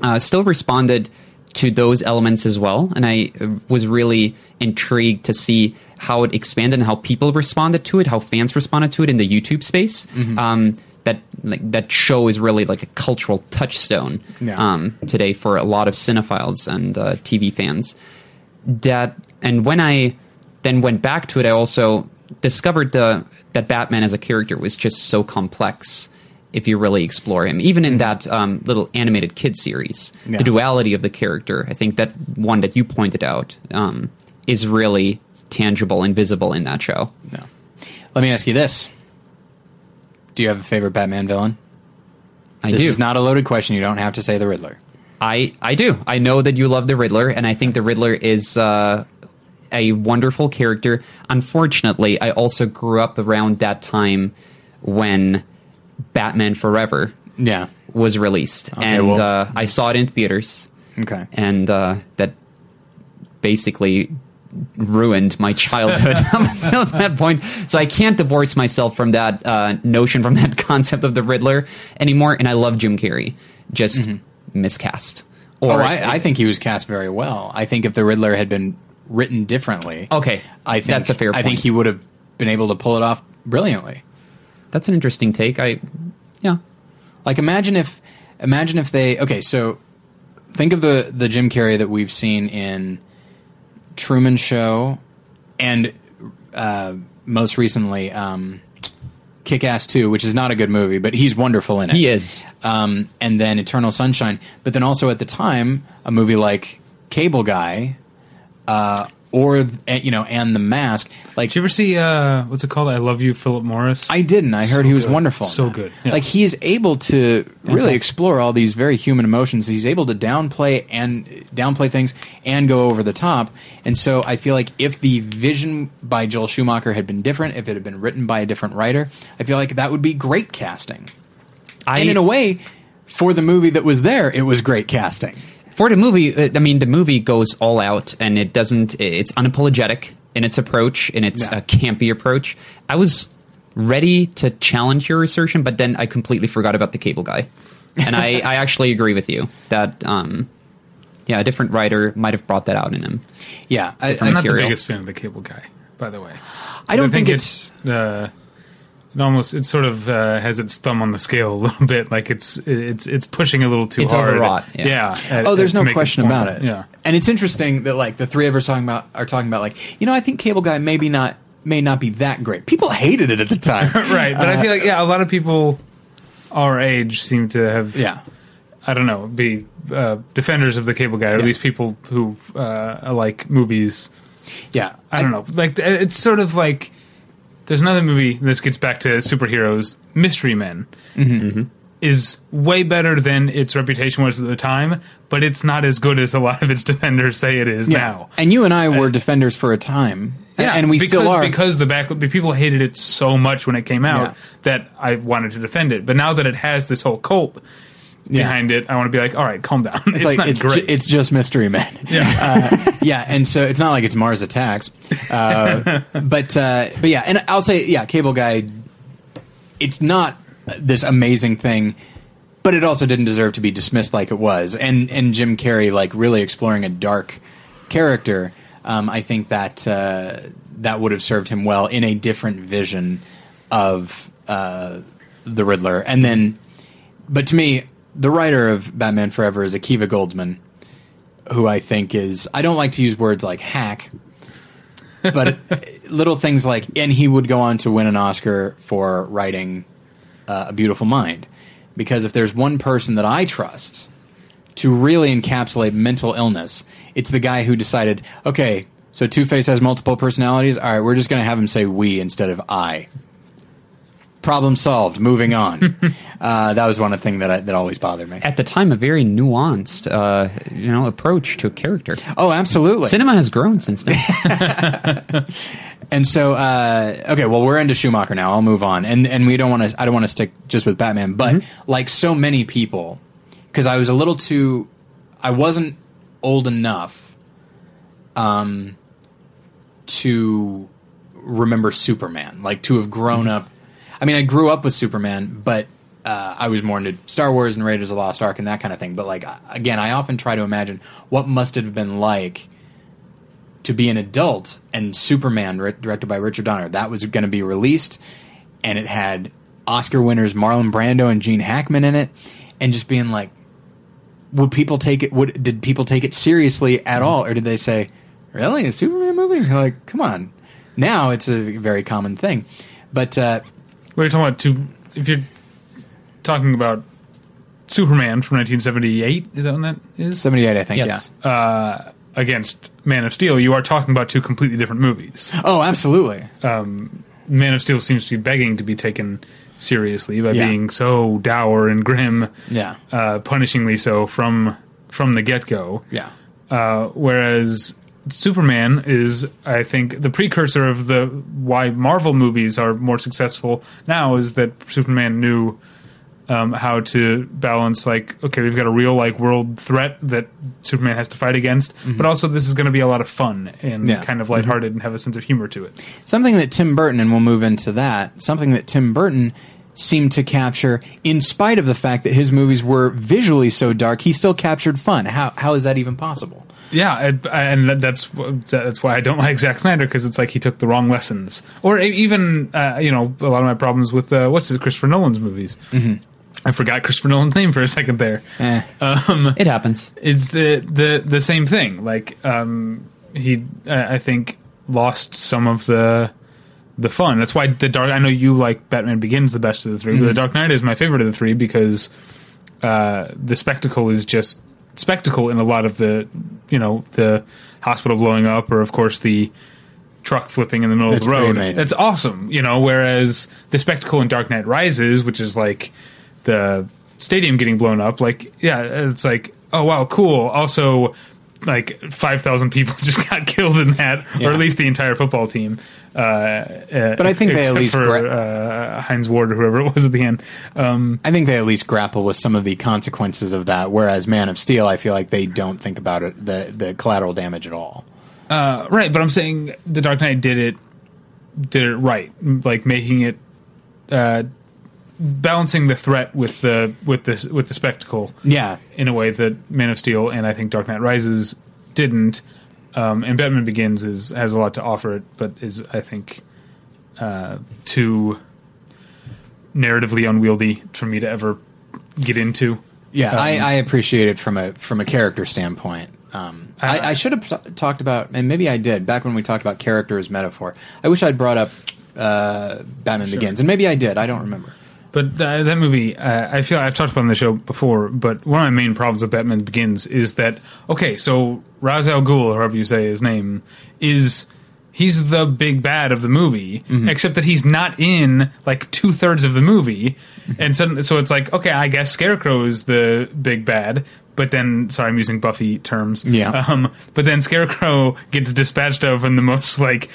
uh, still responded to those elements as well, and I uh, was really intrigued to see how it expanded and how people responded to it, how fans responded to it in the YouTube space. Um, that like, that show is really like a cultural touchstone Yeah. um, today for a lot of cinephiles and uh, TV fans. That and when I then went back to it, I also discovered the that Batman as a character was just so complex. If you really explore him, even in that um, little animated kid series, Yeah. the duality of the character, I think that one that you pointed out um, is really tangible and visible in that show. No. Let me ask you this: Do you have a favorite Batman villain? I this do. is not a loaded question. You don't have to say the Riddler. I I do. I know that you love the Riddler, and I think the Riddler is uh, a wonderful character. Unfortunately, I also grew up around that time when Batman Forever Yeah. was released, and well- uh, I saw it in theaters, Okay. and uh, that basically ruined my childhood until that point. So I can't divorce myself from that uh, notion, from that concept of the Riddler anymore. And I love Jim Carrey, just miscast. Or oh, I, I think he was cast very well. I think if the Riddler had been written differently, okay, I think that's a fair. I think he would have been able to pull it off brilliantly. That's an interesting take. I yeah. Like imagine if imagine if they okay, so think of the the Jim Carrey that we've seen in Truman Show and uh, most recently um, Kick Ass 2, which is not a good movie, but he's wonderful in it. He is. Um, and then Eternal Sunshine. But then also at the time, a movie like Cable Guy, uh, or uh, you know, and The Mask. Like Did you ever see uh, what's it called? I Love You, Philip Morris. I didn't. I heard So he was good. wonderful. So good. Yeah. Like he is able to really explore all these very human emotions. He's able to downplay and downplay things and go over the top. And so I feel like if the vision by Joel Schumacher had been different, if it had been written by a different writer, I feel like that would be great casting. I and in a way, for the movie that was there, it was great casting. For the movie, uh, I mean, the movie goes all out, and it doesn't. It's unapologetic in its approach, in its Yeah. uh, campy approach. I was ready to challenge your assertion, but then I completely forgot about the cable guy, and I, I actually agree with you that, um, yeah, a different writer might have brought that out in him. Yeah, I, I'm I, not the biggest fan of the Cable Guy, by the way. I don't I think think it's uh, it almost it sort of uh, has its thumb on the scale a little bit. Like it's it's it's pushing a little too It's hard. overwrought, yeah. at- Oh, there's to no question point. about it. Yeah. and it's interesting that like the three of us talking about are talking about like you know I think Cable Guy maybe not may not be that great. People hated it at the time, right, but I feel like yeah, a lot of people our age seem to have Yeah, I don't know be uh, defenders of the Cable Guy, or at least people who uh, like movies. yeah. I don't know, like it's sort of like there's another movie. This gets back to superheroes, Mystery Men. Mm-hmm. Is way better than its reputation was at the time, but it's not as good as a lot of its defenders say it is Yeah. now. And you and I were defenders for a time, Yeah, and we because, still are. because the back people hated it so much when it came out Yeah. that I wanted to defend it. But now that it has this whole cult Yeah. behind it, I want to be like, all right, calm down. It's, it's, like not it's, great. ju- it's just Mystery Men. yeah, uh, yeah, and so it's not like it's Mars Attacks, uh, but uh, but yeah, and I'll say yeah, Cable Guy. It's not this amazing thing but it also didn't deserve to be dismissed like it was. And and Jim Carrey like really exploring a dark character. Um, I think that uh, that would have served him well in a different vision of uh, the Riddler. And then, but to me, the writer of Batman Forever is Akiva Goldsman, who I think is I don't like to use words like hack, but little things like and he would go on to win an Oscar for writing uh, A Beautiful Mind, because if there's one person that I trust to really encapsulate mental illness, it's the guy who decided, okay, so Two Face has multiple personalities. All right, we're just going to have him say we instead of I. Problem solved. Moving on. uh, that was one of the things that I, that always bothered me. At the time, a very nuanced, uh, you know, approach to a character. Oh, absolutely. Cinema has grown since then. And so, uh, okay, well, we're into Schumacher now. I'll move on, and and we don't want to. I don't want to stick just with Batman, but like so many people, because I was a little too. I wasn't old enough, um, to remember Superman, like to have grown up. I mean, I grew up with Superman, but uh, I was more into Star Wars and Raiders of the Lost Ark and that kind of thing. But like again, I often try to imagine what must have been like to be an adult and Superman, directed by Richard Donner, that was going to be released, and it had Oscar winners Marlon Brando and Gene Hackman in it, and just being like, would people take it? Would did people take it seriously at all, or did they say, "Really, a Superman movie?" Like, come on. Now it's a very common thing, but uh, What are you talking about? To if you're talking about Superman from 1978, is that when that is? seventy eight, I think. yes. Yeah. Uh, against Man of Steel, you are talking about two completely different movies. Oh, absolutely. Man of Steel seems to be begging to be taken seriously by Yeah. being so dour and grim, Yeah. uh, punishingly so from from the get go. Yeah. Uh, whereas Superman is, I think, the precursor of the why Marvel movies are more successful now is that Superman knew um, how to balance like okay, we've got a real like world threat that Superman has to fight against, but also this is going to be a lot of fun and Yeah. kind of lighthearted and have a sense of humor to it. something that Tim Burton, and we'll move into that, something that Tim Burton seemed to capture, in spite of the fact that his movies were visually so dark, he still captured fun. How, how is that even possible? Yeah, and, and that's that's why I don't like Zack Snyder because it's like he took the wrong lessons, or even uh, you know a lot of my problems with uh, what's it, Christopher Nolan's movies. Mm-hmm. I forgot Christopher Nolan's name for a second there. Eh. It happens. It's the the the same thing. Like um, he, uh, I think, lost some of the the fun. That's why the Dark. I know you like Batman Begins the best of the 3 but the Dark Knight is my favorite of the three because uh, the spectacle is just spectacle in a lot of the you know the hospital blowing up or of course the truck flipping in the middle That's of the road. It's awesome, you know. Whereas the spectacle in Dark Knight Rises, which is like the stadium getting blown up, like yeah, it's like oh wow, cool. Also, like five thousand people just got killed in that, Yeah. or at least the entire football team. Uh, But I think they at least for gra- uh, Hines Ward or whoever it was at the end. Um, I think they at least grapple with some of the consequences of that, whereas Man of Steel, I feel like they don't think about it, the, the collateral damage at all. Uh, right, but I'm saying the Dark Knight did it did it right, like making it uh, balancing the threat with the with the with the spectacle Yeah. in a way that Man of Steel and I think Dark Knight Rises didn't. Um, and Batman Begins is has a lot to offer it, but is I think uh, too narratively unwieldy for me to ever get into. Yeah, Um, I, I appreciate it from a from a character standpoint. Um, I, I should have t- talked about, and maybe I did back when we talked about character as metaphor. I wish I'd brought up uh, Batman Begins, and maybe I did. I don't remember. But uh, that movie, uh, I feel I've talked about on the show before. But one of my main problems with Batman Begins is that okay, so Ra's al Ghul, or however you say his name, is he's the big bad of the movie, except that he's not in like two thirds of the movie, and so, so it's like okay, I guess Scarecrow is the big bad. But then, sorry, I'm using Buffy terms. Yeah. Um, but then Scarecrow gets dispatched of in the most like,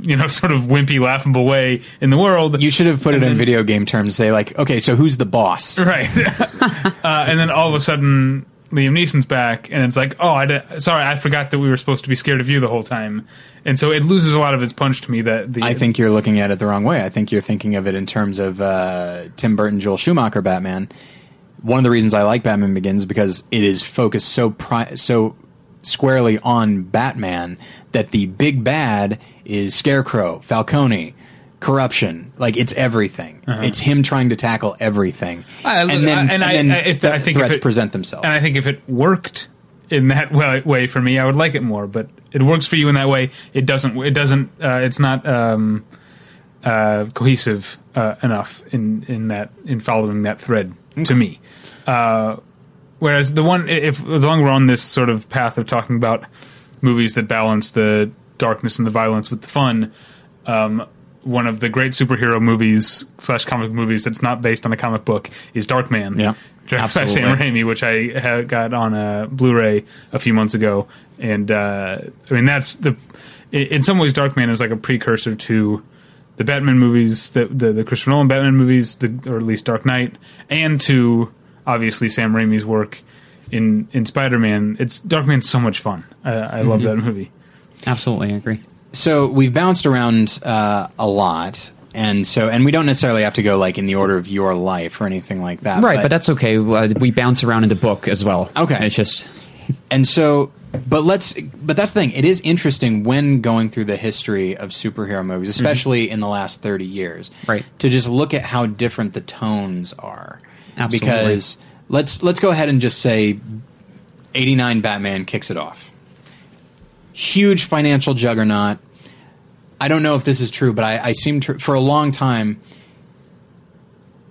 you know, sort of wimpy, laughable way in the world. You should have put it in video game terms. Say like, okay, so who's the boss? Right. uh, and then all of a sudden, Liam Neeson's back, and it's like, oh, I did, sorry, I forgot that we were supposed to be scared of you the whole time. And so it loses a lot of its punch to me. That the I think you're looking at it the wrong way. I think you're thinking of it in terms of uh, Tim Burton, Joel Schumacher Batman. One of the reasons I like Batman Begins is because it is focused so pri- so squarely on Batman that the big bad is Scarecrow, Falcone, corruption. Like it's everything. It's him trying to tackle everything, Uh-huh. I- and then I- and I- then I- I think if threats it- present themselves. And I think if it worked in that way, way for me, I would like it more. But it works for you in that way. It doesn't. It doesn't. Uh, it's not um, uh, cohesive uh, enough in in that in following that thread to me. Uh, whereas the one, if as long as we're on this sort of path of talking about movies that balance the darkness and the violence with the fun, um, one of the great superhero movies slash comic movies that's not based on a comic book is Darkman. Yeah, directed by Sam. Raimi, which I got on a Blu-ray a few months ago, and uh, I mean that's the. In in some ways, Darkman is like a precursor to the Batman movies, the the, the Christopher Nolan Batman movies, the, or at least Dark Knight, and to obviously Sam Raimi's work in in Spider-Man. It's Darkman's so much fun. I, I love Mm-hmm. that movie. Absolutely, I agree. so we've bounced around uh, a lot, and so and we don't necessarily have to go like in the order of your life or anything like that. Right, but, that's okay. Uh, we bounce around in the book as well. Okay. it's just and so but let's but that's the thing it is interesting when going through the history of superhero movies especially in the last 30 years Mm-hmm. Right. to just look at how different the tones are Absolutely. because let's let's go ahead and just say 89 batman kicks it off huge financial juggernaut i don't know if this is true but i, I seem to for a long time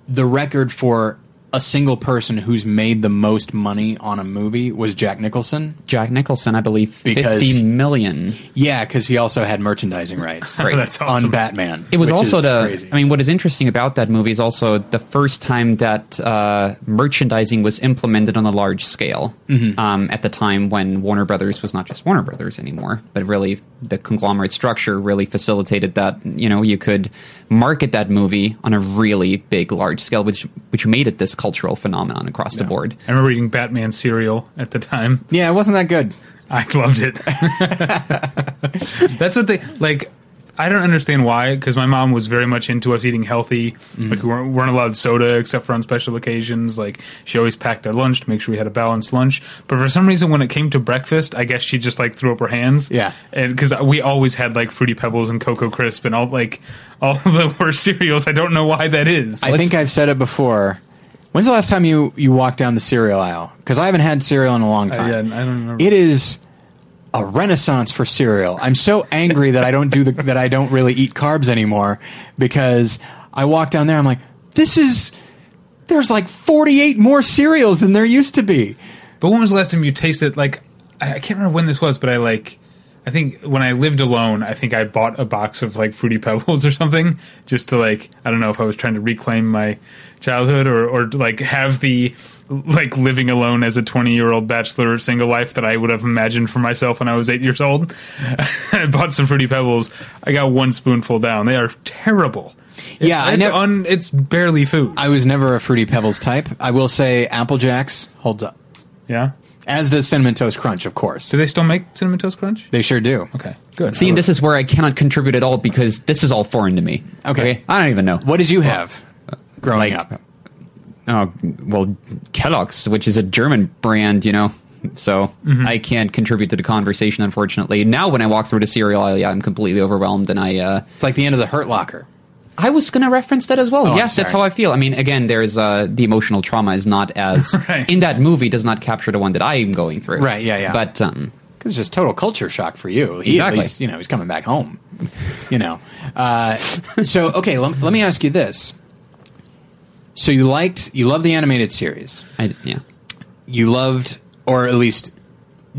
the record for a single person who's made the most money on a movie was Jack Nicholson. Jack Nicholson, I believe, Because- fifty million. Yeah, because he also had merchandising rights Right. That's awesome. on Batman. It was which also is the. crazy. I mean, what is interesting about that movie is also the first time that uh, merchandising was implemented on a large scale. Mm-hmm. Um, at the time when Warner Brothers was not just Warner Brothers anymore, but really the conglomerate structure really facilitated that. You know, you could market that movie on a really big, large scale, which which made it this cultural phenomenon across the board. I remember reading Batman cereal at the time. yeah, it wasn't that good. I loved it. That's what they like. I don't understand why, because my mom was very much into us eating healthy. Mm-hmm. Like we weren't, weren't allowed soda except for on special occasions. Like she always packed our lunch to make sure we had a balanced lunch. But for some reason, when it came to breakfast, I guess she just like threw up her hands. Yeah. and because we always had like fruity pebbles and cocoa crisp and all like all of the worst cereals. I don't know why that is. I think I've said it before. When's the last time you you walked down the cereal aisle? Because I haven't had cereal in a long time. yeah, I don't remember. It is a renaissance for cereal. I'm so angry that I don't do the that I don't really eat carbs anymore because I walk down there. I'm like, this is there's like 48 more cereals than there used to be. But when was the last time you tasted like I, I can't remember when this was, but I like I think when I lived alone, I think I bought a box of like fruity pebbles or something just to like I don't know if I was trying to reclaim my childhood or or like have the like living alone as a 20 year old bachelor single life that I would have imagined for myself when I was 8 years old. I bought some fruity pebbles. I got one spoonful down. They are terrible. It's, Yeah, I it's, nev- un, it's barely food. I was never a fruity pebbles type. I will say Apple Jacks holds up. yeah. As does cinnamon toast crunch, of course. Do they still make cinnamon toast crunch? They sure do. Okay. Good. See, and this is where I cannot contribute at all because this is all foreign to me. Okay. I don't even know. What did you have growing like- up? Oh, well, Kellogg's, which is a German brand, you know. So I can't contribute to the conversation, unfortunately. Now, when I walk through the cereal aisle, yeah, I'm completely overwhelmed, and I, uh, It's like the end of the Hurt Locker. I was going to reference that as well. Oh, yes, that's how I feel. I mean, again, there's uh, the emotional trauma is not as Right. in that movie does not capture the one that I am going through. Right, yeah, yeah. But um, Because it's just total culture shock for you. He Exactly. at least, you know, he's coming back home. You know. Uh, so, okay, let, let me ask you this. So you liked, you love the animated series. I, yeah, You loved, or at least,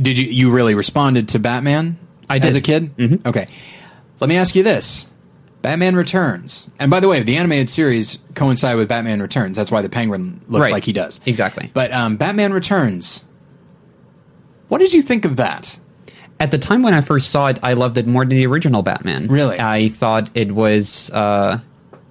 did you, you really responded to Batman I did. as a kid? Mhm. Okay. Let me ask you this. Batman Returns. And by the way, the animated series coincide with Batman Returns. That's why the penguin looks Right. like he does. exactly. But um, Batman Returns. What did you think of that? At the time when I first saw it, I loved it more than the original Batman. Really? I thought it was, uh,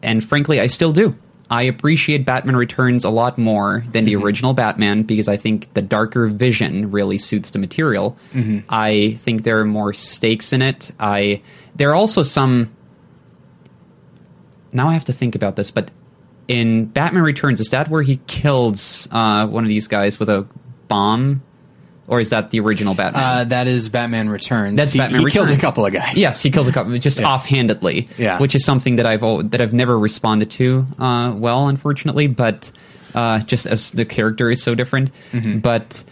and frankly, I still do. I appreciate Batman Returns a lot more than the original Batman because I think the darker vision really suits the material. I think there are more stakes in it. I there are also some. Now I have to think about this, but in Batman Returns, is that where he kills uh, one of these guys with a bomb, or is that the original Batman? Uh, that is Batman Returns. That's he, Batman he kills a couple of guys. Yes, he kills a couple, just offhandedly. Yeah. which is something that I've that I've never responded to uh, well, unfortunately. But uh, just as the character is so different. Mm-hmm. But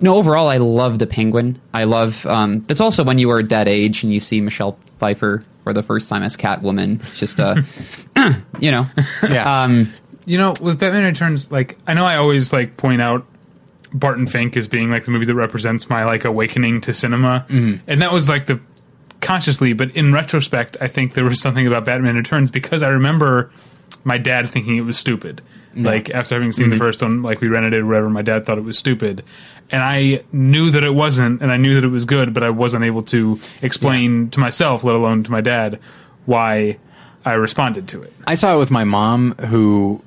no, overall, I love the Penguin. I love. Um, that's also when you are at that age and you see Michelle Pfeiffer for the first time as Catwoman. It's just uh, you know, Yeah. um, You know, with Batman Returns, like I know I always like point out Barton Fink as being like the movie that represents my like awakening to cinema, Mm-hmm. and that was like the consciously, but in retrospect, I think there was something about Batman Returns because I remember my dad thinking it was stupid. Like after having seen the first one, like we rented it or whatever, my dad thought it was stupid, and I knew that it wasn't, and I knew that it was good, but I wasn't able to explain to myself, let alone to my dad, why I responded to it. I saw it with my mom, who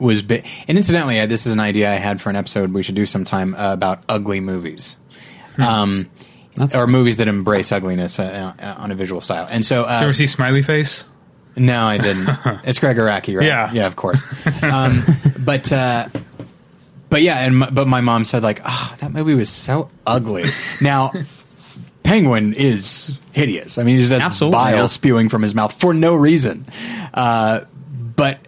was bi- and incidentally, uh, this is an idea I had for an episode we should do sometime uh, about ugly movies, um, That's- or movies that embrace ugliness uh, uh, on a visual style. And so, Did you uh, ever see Smiley Face? no, I didn't. it's Greg Araki, right? Yeah. yeah, of course. Um, but uh, but yeah, and but my mom said like, oh, that movie was so ugly. Now. Penguin is hideous. I mean, he's just Absolutely, bile yeah. spewing from his mouth for no reason. Uh, but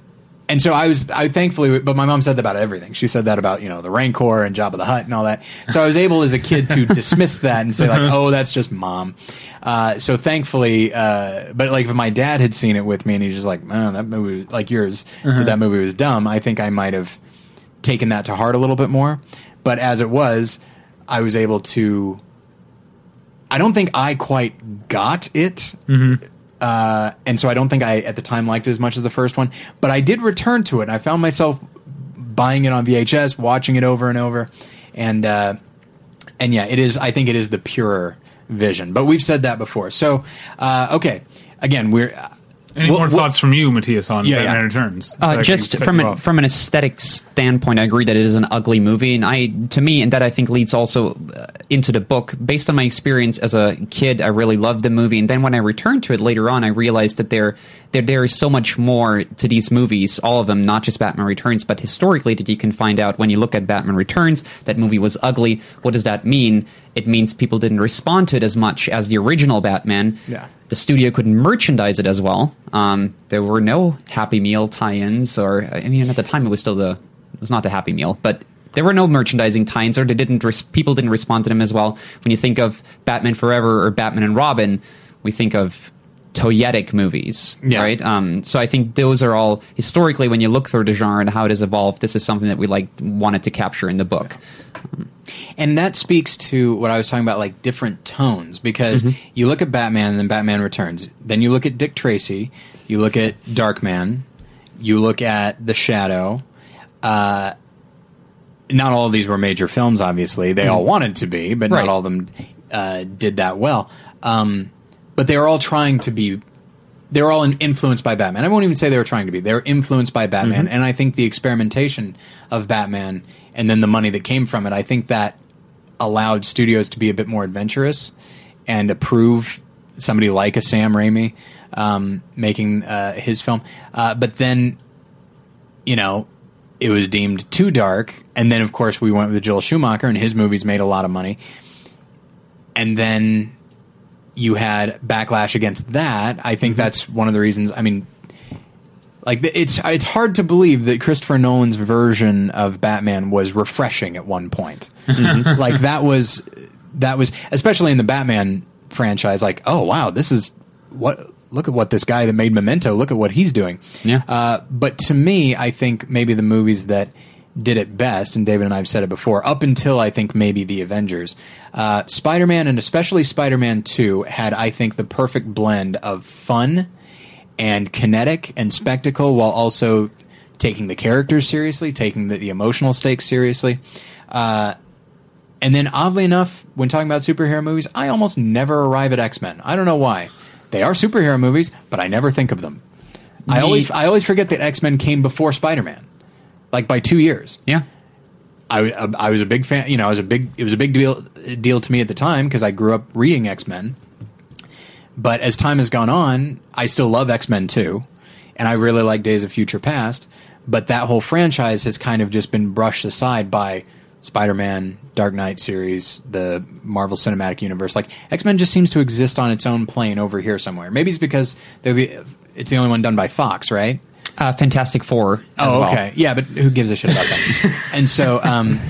and so I was, I thankfully, but my mom said that about everything. She said that about you know the Rancor and Jabba the Hutt and all that. So I was able as a kid to dismiss that and say like, oh, that's just mom. Uh, so thankfully, uh, but like if my dad had seen it with me and he's just like, man, that movie, like yours, said that movie was dumb. I think I might have taken that to heart a little bit more. But as it was, I was able to. I don't think I quite got it. Uh, and so I don't think I at the time liked it as much as the first one, but I did return to it. I found myself buying it on VHS, watching it over and over, and uh, and yeah, it is. I think it is the purer vision. But we've said that before. So uh, okay, again, we're Any Well, more well- thoughts from you, Matthias, on Yeah, Batman yeah. Returns? Uh, just from an, from an aesthetic standpoint, I agree that it is an ugly movie, and I, to me, and that I think leads also uh, into the book. Based on my experience as a kid, I really loved the movie, and then when I returned to it later on, I realized that there, there, there is so much more to these movies, all of them, not just Batman Returns, but historically, that you can find out when you look at Batman Returns. That movie was ugly. What does that mean? It means people didn't respond to it as much as the original Batman. Yeah. The studio couldn't merchandise it as well. Um, there were no Happy Meal tie-ins, or I mean, at the time it was still the it was not the Happy Meal, but there were no merchandising tie-ins, or they didn't. Res- people didn't respond to them as well. When you think of Batman Forever or Batman and Robin, we think of toyetic movies, Yeah. right? Um, so I think those are all historically, when you look through the genre and how it has evolved, this is something that we like wanted to capture in the book. And that speaks to what I was talking about, like different tones. Because you look at Batman and then Batman Returns. Then you look at Dick Tracy. You look at Darkman. You look at The Shadow. Uh, not all of these were major films, obviously. They all wanted to be, but Right. not all of them uh, did that well. Um, but they were all trying to be. They were all influenced by Batman. I won't even say they were trying to be. They were influenced by Batman, and I think the experimentation of Batman and then the money that came from it, I think that allowed studios to be a bit more adventurous and approve somebody like a Sam Raimi um, making uh, his film. Uh, but then, you know, it was deemed too dark, and then of course we went with Joel Schumacher, and his movies made a lot of money. And then you had backlash against that. I think that's one of the reasons. I mean, like it's it's hard to believe that Christopher Nolan's version of Batman was refreshing at one point. like that was that was especially in the Batman franchise. Like, oh wow, this is what. Look at what this guy that made Memento. Look at what he's doing. Yeah. Uh, but to me, I think maybe the movies that did it best, and David and I have said it before, up until I think maybe the Avengers, uh, Spider Man and especially Spider Man 2 had, I think, the perfect blend of fun and kinetic and spectacle while also taking the characters seriously, taking the, the emotional stakes seriously. Uh, and then, oddly enough, when talking about superhero movies, I almost never arrive at X Men. I don't know why. They are superhero movies, but I never think of them. I always I always forget that X Men came before Spider Man, like by two years. Yeah. I, I was a big fan. You know, I was a big. It was a big deal deal to me at the time because I grew up reading X Men. But as time has gone on, I still love X Men too, and I really like Days of Future Past. but that whole franchise has kind of just been brushed aside by Spider-Man, Dark Knight series, the Marvel Cinematic Universe. Like X-Men just seems to exist on its own plane over here somewhere. Maybe it's because they're the, it's the only one done by Fox, right? Uh, Fantastic Four. As Oh, well. okay. Yeah, but who gives a shit about that? and so, um,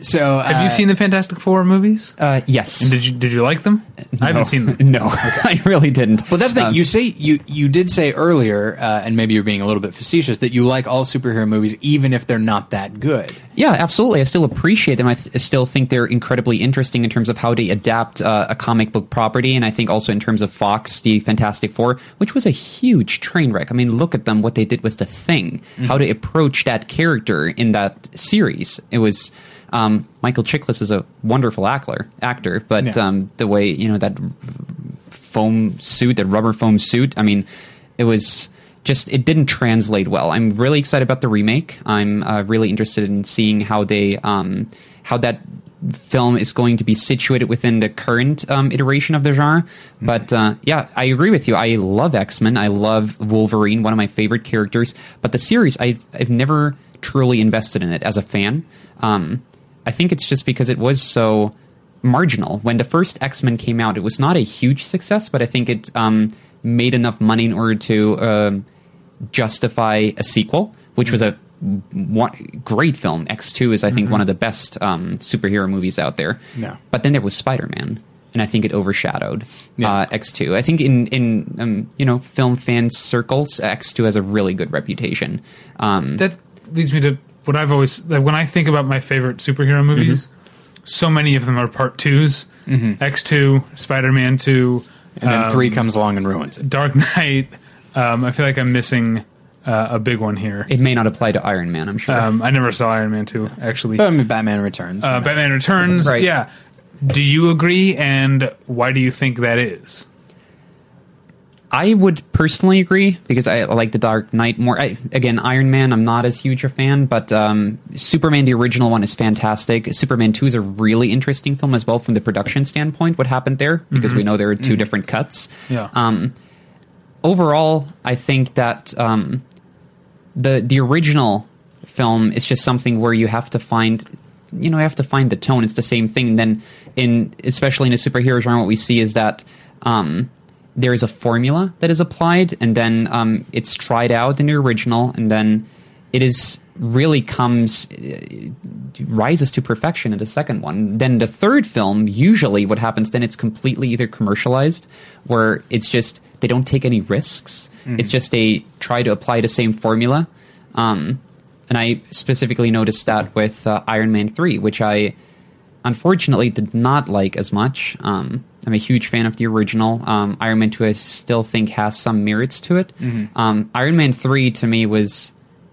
so Have you seen the Fantastic Four movies? Uh, yes. And did you did you like them? I haven't seen them. No, I really didn't. Well, that's the thing. Um, you say you you did say earlier, uh, and maybe you're being a little bit facetious that you like all superhero movies, even if they're not that good. Yeah, absolutely. I still appreciate them. I th- still think they're incredibly interesting in terms of how they adapt uh, a comic book property, and I think also in terms of Fox, the Fantastic Four, which was a huge train wreck. I mean, look at them, what they did with the Thing, how to approach that character in that series. It was. Um, Michael Chiklis is a wonderful actor, actor, but Yeah. um, the way you know that foam suit, that rubber foam suit. I mean, it was just it didn't translate well. I'm really excited about the remake. I'm uh, really interested in seeing how they um, how that film is going to be situated within the current um, iteration of the genre. But uh, yeah, I agree with you. I love X Men. I love Wolverine, one of my favorite characters. But the series, I've I've never truly invested in it as a fan. Um, I think it's just because it was so marginal. When the first X Men came out, it was not a huge success, but I think it um, made enough money in order to um, justify a sequel, which was a one, great film. X Two is, I think, one of the best um, superhero movies out there. Yeah. But then there was Spider Man, and I think it overshadowed Yeah. uh, X Two. I think in in um, you know film fan circles, X Two has a really good reputation. Um, That leads me to what I've always like, when I think about my favorite superhero movies. So many of them are part 2s X two, Spider Man two, And then um, three comes along and ruins it. Dark Knight. Um, I feel like I'm missing uh, a big one here. it may not apply to Iron Man. I'm sure. Um, I never saw Iron Man two actually. But I mean, Batman Returns. Uh, Batman Returns. Right. Yeah. Do you agree? And why do you think that is? I would personally agree because I like the Dark Knight more. I, again, Iron Man, I'm not as huge a fan, but um, Superman, the original one, is fantastic. Superman 2 is a really interesting film as well from the production standpoint, what happened there, because we know there are 2 different cuts. Yeah. Um, overall, I think that um, the the original film is just something where you have to find, you know, you have to find the tone. It's the same thing. And then, in especially in a superhero genre, what we see is that um, there is a formula that is applied, and then um, it's tried out in the original, and then it is really comes uh, rises to perfection in the second one. Then the third film, usually what happens then it's completely either commercialized, where it's just they don't take any risks. It's just they try to apply the same formula. Um, and I specifically noticed that with uh, Iron Man three, which I unfortunately did not like as much. Um, I'm a huge fan of the original. Um, Iron Man 2, I still think has some merits to it. Um, Iron Man 3 to me was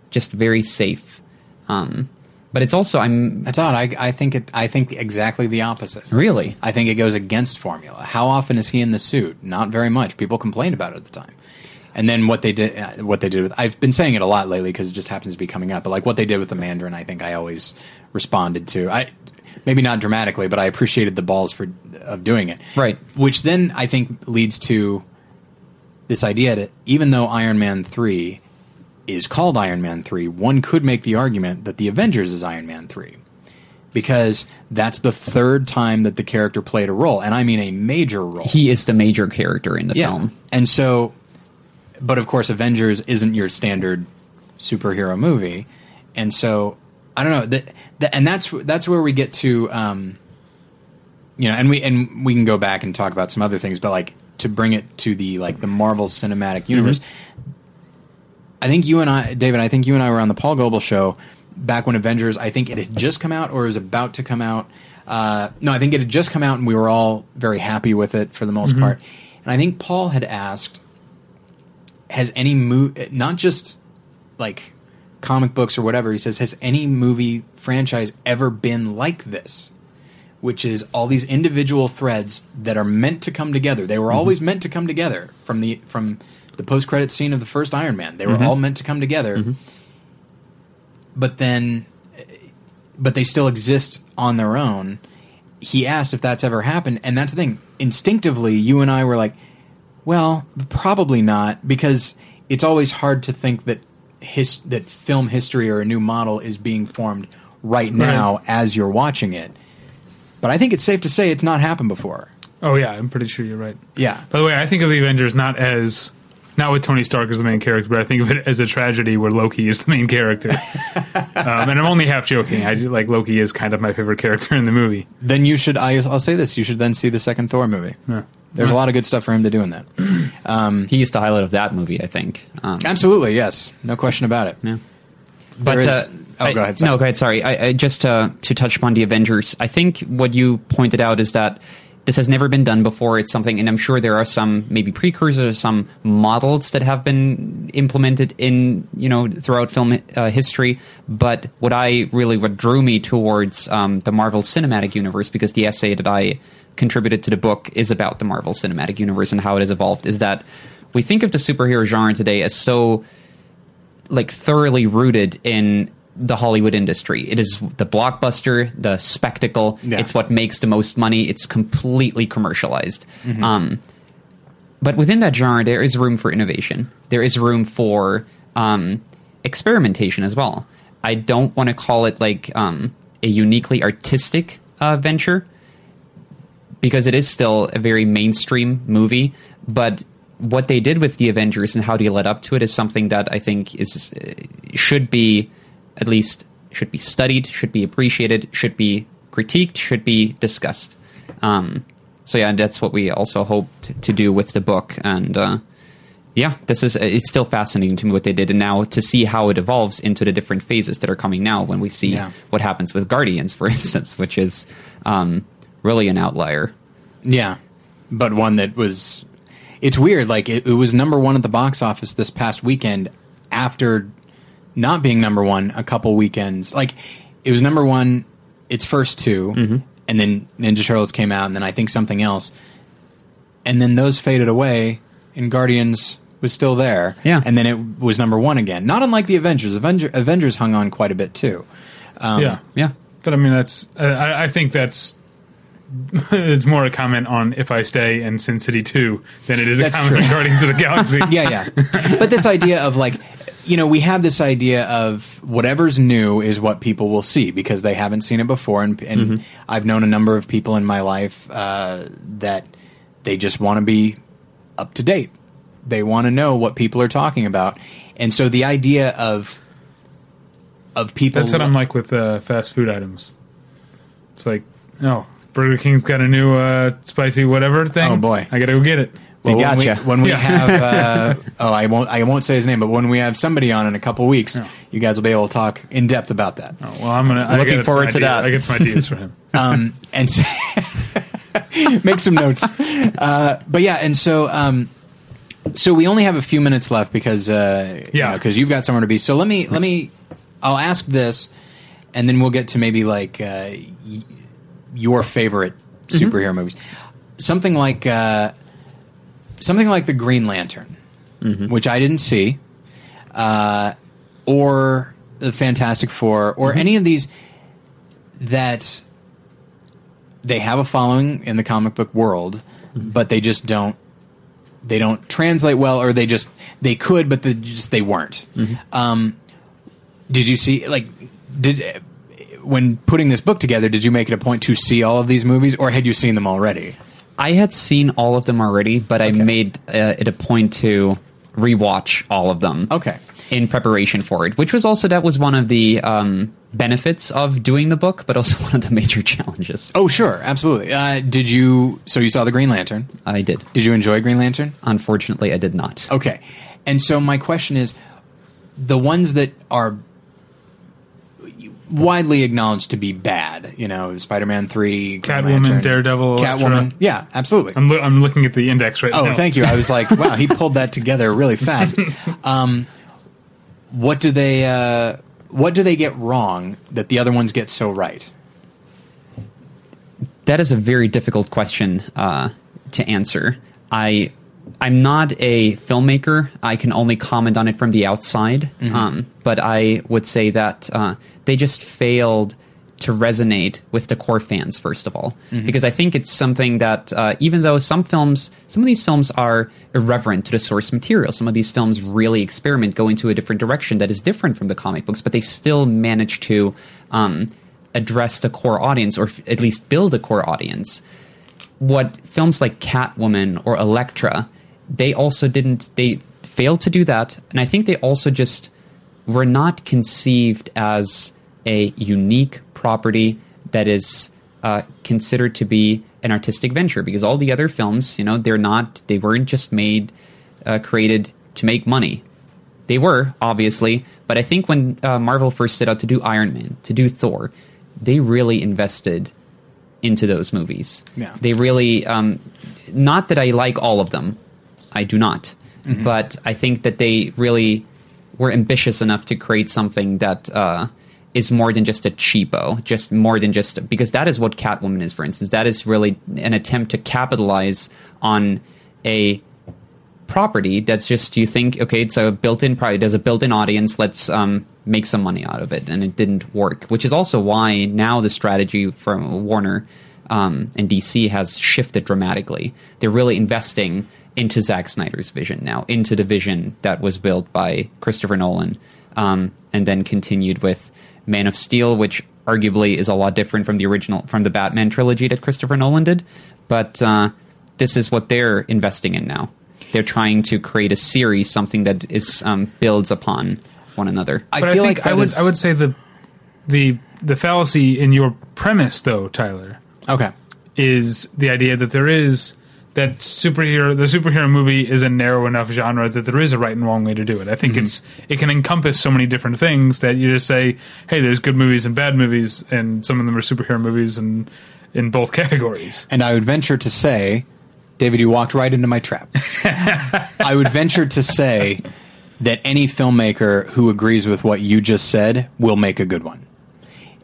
just very safe. Um, but it's also, I'm That's odd. I, I think it. I think exactly the opposite. really, I think it goes against formula. How often is he in the suit? Not very much. People complained about it at the time. And then what they did, uh, what they did with, I've been saying it a lot lately because it just happens to be coming up. But like what they did with the Mandarin, I think I always responded to. I maybe not dramatically, but I appreciated the balls for of doing it. Right. Which then I think leads to this idea that even though Iron Man three is called Iron Man three, one could make the argument that the Avengers is Iron Man three because that's the third time that the character played a role, and I mean a major role. he is the major character in the film. And so, but of course, Avengers isn't your standard superhero movie, and so I don't know that, that and that's that's where we get to, um, you know, and we and we can go back and talk about some other things, but like to bring it to the like the Marvel Cinematic Universe. I think you and I, David, I think you and I were on the Paul Goebel show back when Avengers, I think it had just come out or was about to come out. Uh, no, I think it had just come out and we were all very happy with it for the most part. And I think Paul had asked, has any movie, not just like comic books or whatever, he says, has any movie franchise ever been like this? Which is all these individual threads that are meant to come together. They were mm-hmm. always meant to come together from the from the post credit scene of the first Iron Man. They were mm-hmm. all meant to come together. Mm-hmm. But then but they still exist on their own. He asked if that's ever happened, and that's the thing. Instinctively, you and I were like, well, probably not, because it's always hard to think that his that film history or a new model is being formed right now as you're watching it. But I think it's safe to say it's not happened before. Oh yeah, I'm pretty sure you're right. Yeah. By the way, I think of the Avengers not as not with Tony Stark as the main character, but I think of it as a tragedy where Loki is the main character. um, and I'm only half joking. I do- like Loki is kind of my favorite character in the movie. Then you should. I, I'll say this: you should then see the second Thor movie. Yeah. There's a lot of good stuff for him to do in that. He used the highlight of that movie, I think. Um, Absolutely, yes, no question about it. yeah. There But is- uh, oh, I- go ahead. sorry. No, go ahead. Sorry. I, I, just uh, to touch upon the Avengers, I think what you pointed out is that this has never been done before. It's something, and I'm sure there are some maybe precursors, some models that have been implemented in you know throughout film uh, history. But what I really what drew me towards um, the Marvel Cinematic Universe, because the essay that I contributed to the book is about the Marvel Cinematic Universe and how it has evolved, is that we think of the superhero genre today as so like thoroughly rooted in the Hollywood industry. It is the blockbuster, the spectacle. Yeah. It's what makes the most money. It's completely commercialized. Mm-hmm. Um, but within that genre, there is room for innovation. There is room for um, experimentation as well. I don't want to call it like um, a uniquely artistic uh, venture because it is still a very mainstream movie. But what they did with the Avengers and how they led up to it is something that I think is uh, should be at least should be studied, should be appreciated, should be critiqued, should be discussed. Um, so yeah, that's what we also hoped to do with the book, and uh, yeah, this is it's still fascinating to me what they did, and now to see how it evolves into the different phases that are coming now. When we see Yeah. what happens with Guardians, for instance, which is um, really an outlier. Yeah, but one that was. It's weird. Like it, it was number one at the box office this past weekend after not being number one a couple weekends. Like it was number one its first 2 Mm-hmm. and then Ninja Turtles came out, and then I think something else, and then those faded away, and Guardians was still there. Yeah. and then it was number one again. Not unlike the Avengers. Avenger, Avengers hung on quite a bit too. Um, yeah, Yeah, but I mean that's uh, I, I think that's it's more a comment on If I Stay and Sin City Two than it is a comment true. on Guardians of the Galaxy. yeah, yeah. But this idea of like, you know, we have this idea of whatever's new is what people will see because they haven't seen it before, and, and I've known a number of people in my life uh, that they just want to be up to date. They want to know what people are talking about, and so the idea of of people. That's what I'm like with uh, fast food items. It's like, oh, Burger King's got a new uh, spicy whatever thing. Oh, boy. I gotta go get it. Well, They when we, gotcha. when we Yeah. have, uh, oh, I won't, I won't say his name, but when we have somebody on in a couple weeks, you guys will be able to talk in depth about that. Oh, well, I'm gonna. I Looking got some forward to idea- that. I get some ideas for him. um, and so make some notes. Uh, but yeah, and so um, so we only have a few minutes left because uh, Yeah. because you've got somewhere to be. So let me let me I'll ask this, and then we'll get to maybe like uh, y- your favorite superhero movies. Something like uh, something like the Green Lantern, which I didn't see, uh, or the Fantastic Four, or any of these that they have a following in the comic book world, but they just don't they don't translate well, or they just they could, but they just they weren't. Um, did you see like did when putting this book together? Did you make it a point to see all of these movies, or had you seen them already? I had seen all of them already, but I made uh, it a point to rewatch all of them. Okay. In preparation for it, which was also that was one of the um, benefits of doing the book, but also one of the major challenges. Oh, sure, absolutely. Uh, did you? So you saw the Green Lantern? I did. Did you enjoy Green Lantern? Unfortunately, I did not. Okay. And so my question is the ones that are widely acknowledged to be bad, you know, Spider-Man 3, Green Catwoman, Lantern, Daredevil, Catwoman. Elektra. Yeah, absolutely. I'm, loo- I'm looking at the index right oh, now. thank you. I was like, wow, he pulled that together really fast. Um, what do they uh, what do they get wrong that the other ones get so right? That is a very difficult question uh, to answer. I I'm not a filmmaker. I can only comment on it from the outside. Um, but I would say that uh, they just failed to resonate with the core fans first of all because i think it's something that uh, even though some films some of these films are irreverent to the source material some of these films really experiment go into a different direction that is different from the comic books but they still manage to um, address the core audience or f- at least build a core audience what films like Catwoman or Elektra, they also didn't. They failed to do that, and I think they also just were not conceived as a unique property that is uh, considered to be an artistic venture. Because all the other films, you know, they're not. They weren't just made, uh, created to make money. They were obviously, but I think when uh, Marvel first set out to do Iron Man, to do Thor, they really invested into those movies. Yeah. They really, um, not that I like all of them, I do not, but I think that they really were ambitious enough to create something that uh, is more than just a cheapo, just more than just because that is what Catwoman is, for instance. That is really an attempt to capitalize on a property that's just you think okay it's a built-in probably there's a built-in audience let's um, make some money out of it and it didn't work which is also why now the strategy from warner um, and dc has shifted dramatically they're really investing into Zack Snyder's vision now into the vision that was built by Christopher Nolan um, and then continued with Man of Steel which arguably is a lot different from the original from the Batman trilogy that Christopher Nolan did but uh, this is what they're investing in now they're trying to create a series, something that is um, builds upon one another. I but I feel think like I would is- I would say the the the fallacy in your premise though, Tyler, Okay. is the idea that there is that superhero the superhero movie is a narrow enough genre that there is a right and wrong way to do it. I think Mm-hmm. it's it can encompass so many different things that you just say, hey, there's good movies and bad movies, and some of them are superhero movies and in both categories. And I would venture to say, David, you walked right into my trap. I would venture to say that any filmmaker who agrees with what you just said will make a good one.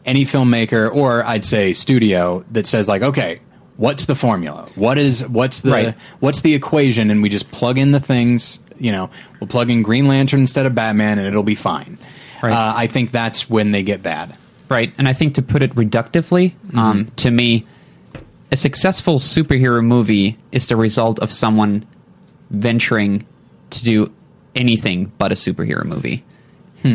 Any filmmaker, or I'd say studio, that says like, okay, what's the formula? What is what's the Right. what's the equation? And we just plug in the things. You know, we'll plug in Green Lantern instead of Batman, and it'll be fine. Right. Uh, I think that's when they get bad. Right. And I think to put it reductively, um, to me, a successful superhero movie is the result of someone venturing to do anything but a superhero movie.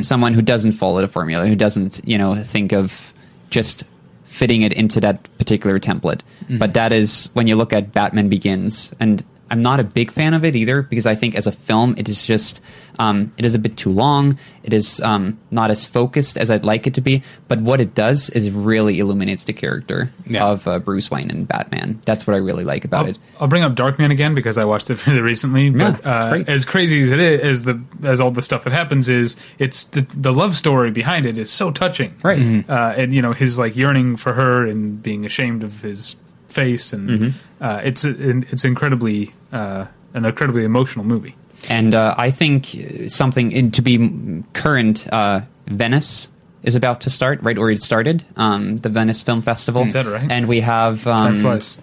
Someone who doesn't follow the formula, who doesn't, you know, think of just fitting it into that particular template. Mm-hmm. But that is when you look at Batman Begins, and I'm not a big fan of it either because I think as a film it is just um, it is a bit too long. It is um, not as focused as I'd like it to be. But what it does is really illuminates the character Yeah. of uh, Bruce Wayne and Batman. That's what I really like about I'll, it. I'll bring up Darkman again because I watched it fairly recently. Yeah, But it's uh, as crazy as it is, as the as all the stuff that happens is, it's the the love story behind it is so touching, Right. Mhm. Uh, and you know his like yearning for her and being ashamed of his face, and Mm-hmm. uh, it's it's incredibly uh, an incredibly emotional movie. And uh, I think something in, to be current, uh, Venice is about to start, right? Or it started, um, the Venice Film Festival. Is that right? And we have um.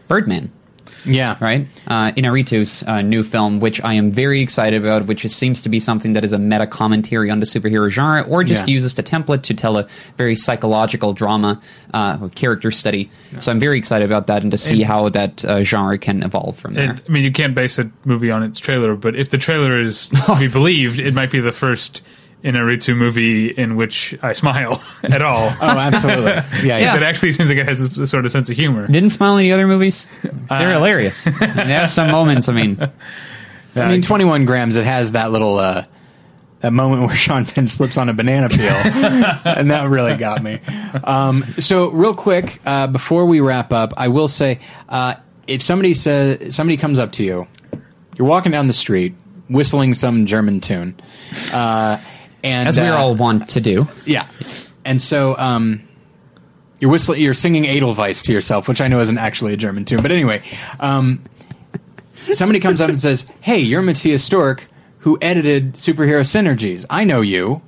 Birdman, Yeah, right? Uh, Inarritu's uh, new film, which I am very excited about, which is, seems to be something that is a meta commentary on the superhero genre, or just Yeah. uses the template to tell a very psychological drama uh, character study. So I'm very excited about that, and to see And- how that uh, genre can evolve from there. And, I mean, you can't base a movie on its trailer, but if the trailer is to be believed, it might be the first Inarritu movie in which I smile at all. Oh, absolutely. Yeah, yeah. Yeah. It actually seems like it has a, sort of sense of humor. Didn't smile in the other movies. They're Uh, hilarious. they have some moments. I mean, I mean, 21 grams, it has that little, uh, that moment where Sean Penn slips on a banana peel. and that really got me. Um, so, real quick, uh, before we wrap up, I will say uh, if somebody says, somebody comes up to you, you're walking down the street, whistling some German tune, uh, and as we uh, all want to do. yeah. And so um, you're whistling, you're singing Edelweiss to yourself, which I know isn't actually a German tune. But anyway, um, somebody comes up and says, "Hey, you're Matthias Stork, who edited Superhero Synergies. I know you.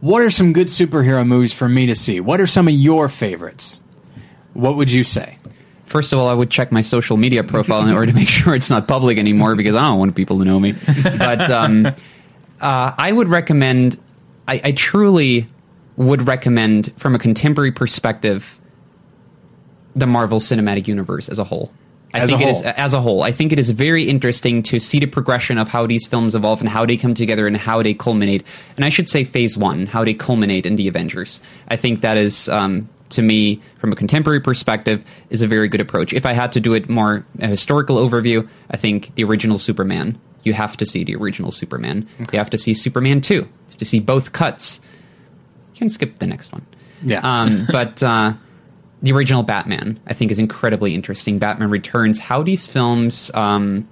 What are some good superhero movies for me to see? What are some of your favorites? What would you say?" First of all, I would check my social media profile in order to make sure it's not public anymore because I don't want people to know me. But um, uh, I would recommend. I, I truly would recommend from a contemporary perspective the Marvel Cinematic Universe as a whole. I As think a it is whole. as a whole. I think it is very interesting to see the progression of how these films evolve and how they come together and how they culminate. And I should say phase one, how they culminate in the Avengers. I think that is um, to me, from a contemporary perspective, is a very good approach. If I had to do it more a historical overview, I think the original Superman. You have to see the original Superman. You have to see Superman two. You have to see both cuts. You can skip the next one. Yeah. Um, but uh, the original Batman, I think, is incredibly interesting. Batman Returns, how these films, um,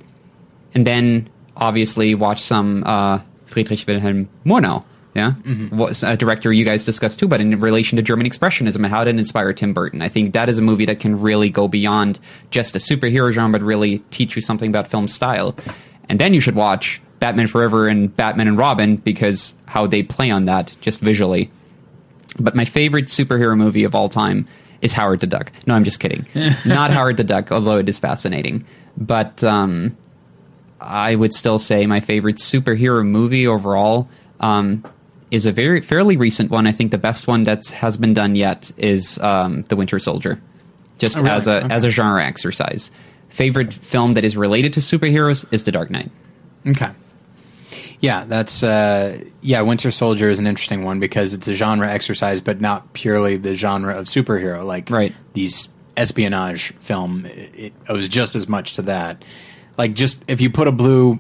and then obviously watch some uh, Friedrich Wilhelm Murnau. Yeah, was a director you guys discussed too, but in relation to German expressionism and how it inspire Tim Burton? I think that is a movie that can really go beyond just a superhero genre, but really teach you something about film style. And then you should watch Batman Forever and Batman and Robin because how they play on that just visually. But my favorite superhero movie of all time is Howard the Duck. No, I'm just kidding. Not Howard the Duck, although it is fascinating. But um, I would still say my favorite superhero movie overall um, is a very fairly recent one. I think the best one that has been done yet is um, The Winter Soldier, just Oh, really? as a Okay. as a genre exercise. Favorite film that is related to superheroes is The Dark Knight. Okay. Yeah, that's uh, yeah. Winter Soldier is an interesting one because it's a genre exercise, but not purely the genre of superhero. Like Right. these espionage film, it, it owes just as much to that. Like just if you put a blue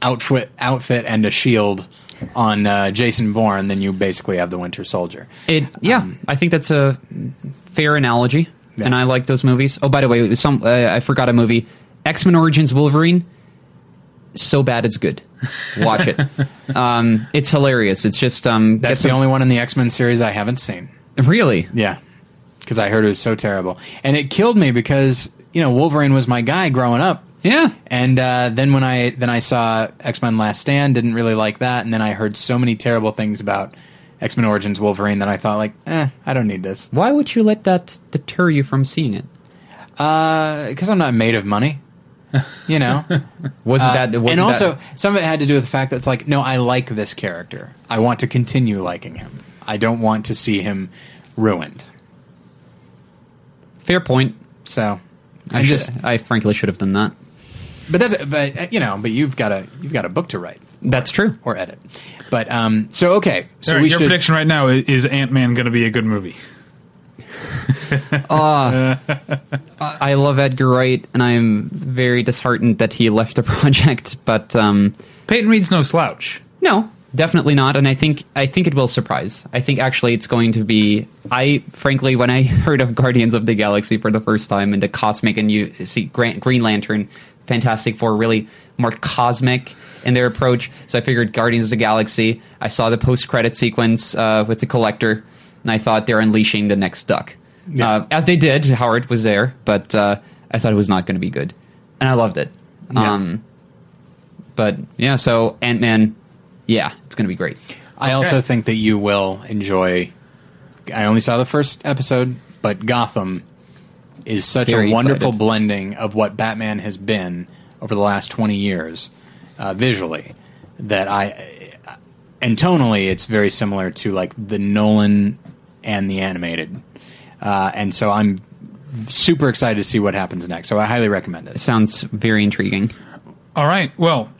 outfit outfit and a shield on uh, Jason Bourne, then you basically have the Winter Soldier. It yeah, I think that's a fair analogy, Um, Yeah. and I like those movies. Oh, by the way, some uh, I forgot a movie, X Men Origins Wolverine. So bad it's good. Watch it. um, it's hilarious. It's just um, That's the only one in the X Men series I haven't seen. really. Yeah, because I heard it was so terrible, and it killed me because you know Wolverine was my guy growing up. Yeah, And uh, then when I then I saw X Men Last Stand, didn't really like that, and then I heard so many terrible things about X Men Origins Wolverine that I thought like, eh, I don't need this why would you let that deter you from seeing it? Uh because I'm not made of money, you know. Wasn't Uh, that? Wasn't and also, that, some of it had to do with the fact that it's like, no, I like this character. I want to continue liking him. I don't want to see him ruined. fair point. So I I just, just, I frankly should have done that. but that's, but uh, you know, but you've got a you've got a book to write That's true. or edit. But um, so okay, so All right, we your should. prediction right now is, is Ant Man going to be a good movie? I love Edgar Wright, and I'm very disheartened that he left the project. But um, Peyton Reed's no slouch. No, definitely not. And I think I think it will surprise. I think actually it's going to be. I frankly, when I heard of Guardians of the Galaxy for the first time and the cosmic, and you see Grant, Green Lantern, Fantastic Four, really more cosmic in their approach. So I figured Guardians of the Galaxy. I saw the post credit sequence uh, with the Collector, and I thought they're unleashing the next Duck. Yeah. Uh, as they did, Howard was there, but uh, I thought it was not going to be good, and I loved it. Yeah. Um, but yeah, so Ant Man, yeah, it's going to be great. I also Okay. think that you will enjoy. I only saw the first episode, but Gotham is such Very a wonderful excited. blending of what Batman has been over the last twenty years, uh, visually, that I and tonally, it's very similar to like the Nolan and the animated, uh, and so I'm super excited to see what happens next. So I highly recommend it. Sounds very intriguing. All right. Well,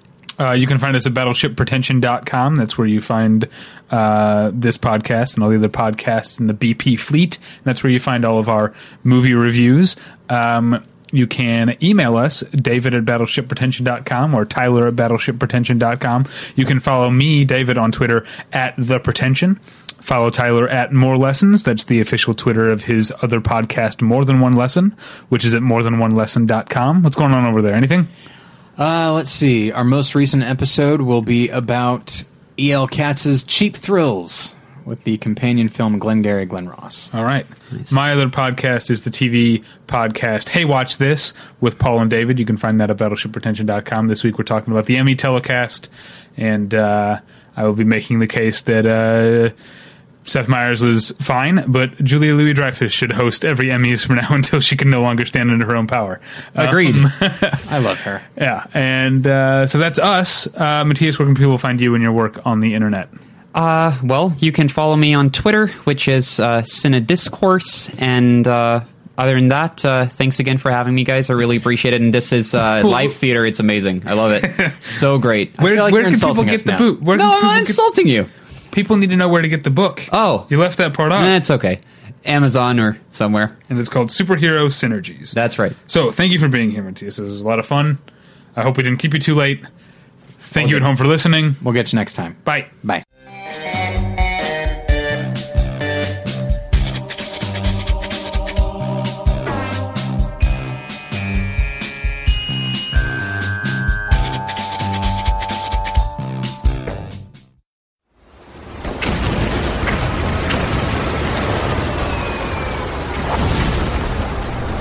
uh, you can find us at battleshippretension.com. That's where you find uh, this podcast and all the other podcasts in the BP fleet. That's where you find all of our movie reviews. Um, you can email us, david at battleshippretension.com or tyler at battleshippretension.com. You can follow me, David, on Twitter at The Pretension. Follow Tyler at More Lessons. That's the official Twitter of his other podcast, More Than One Lesson, which is at morethanonelesson.com. What's going on over there? Anything? Uh, let's see. Our most recent episode will be about E.L. Katz's Cheap Thrills with the companion film Glengarry Glen Ross. All right. My other podcast is the TV podcast Hey Watch This with Paul and David. You can find that at battleshippretension.com. This week we're talking about the Emmy telecast, and uh, I will be making the case that uh, Seth Meyers was fine, but Julia Louis Dreyfus should host every Emmys from now until she can no longer stand under her own power. Uh, Agreed. I love her. yeah, and uh, so that's us. Uh, Matthias, where can people find you and your work on the internet? Uh, well, you can follow me on Twitter, which is uh, Discourse, and uh, other than that, uh, thanks again for having me, guys. I really appreciate it. And this is uh, live theater; it's amazing. I love it. so great. Where, like where can people get the now. boot? Where no, I'm not get- insulting you. People need to know where to get the book. Oh. you left that part out, Eh, it's okay. Amazon or somewhere. and it's called Superhero Synergies. That's right. So thank you for being here, Matthias. This was a lot of fun. I hope we didn't keep you too late. Thank you at home for listening. We'll get you next time. Bye. Bye.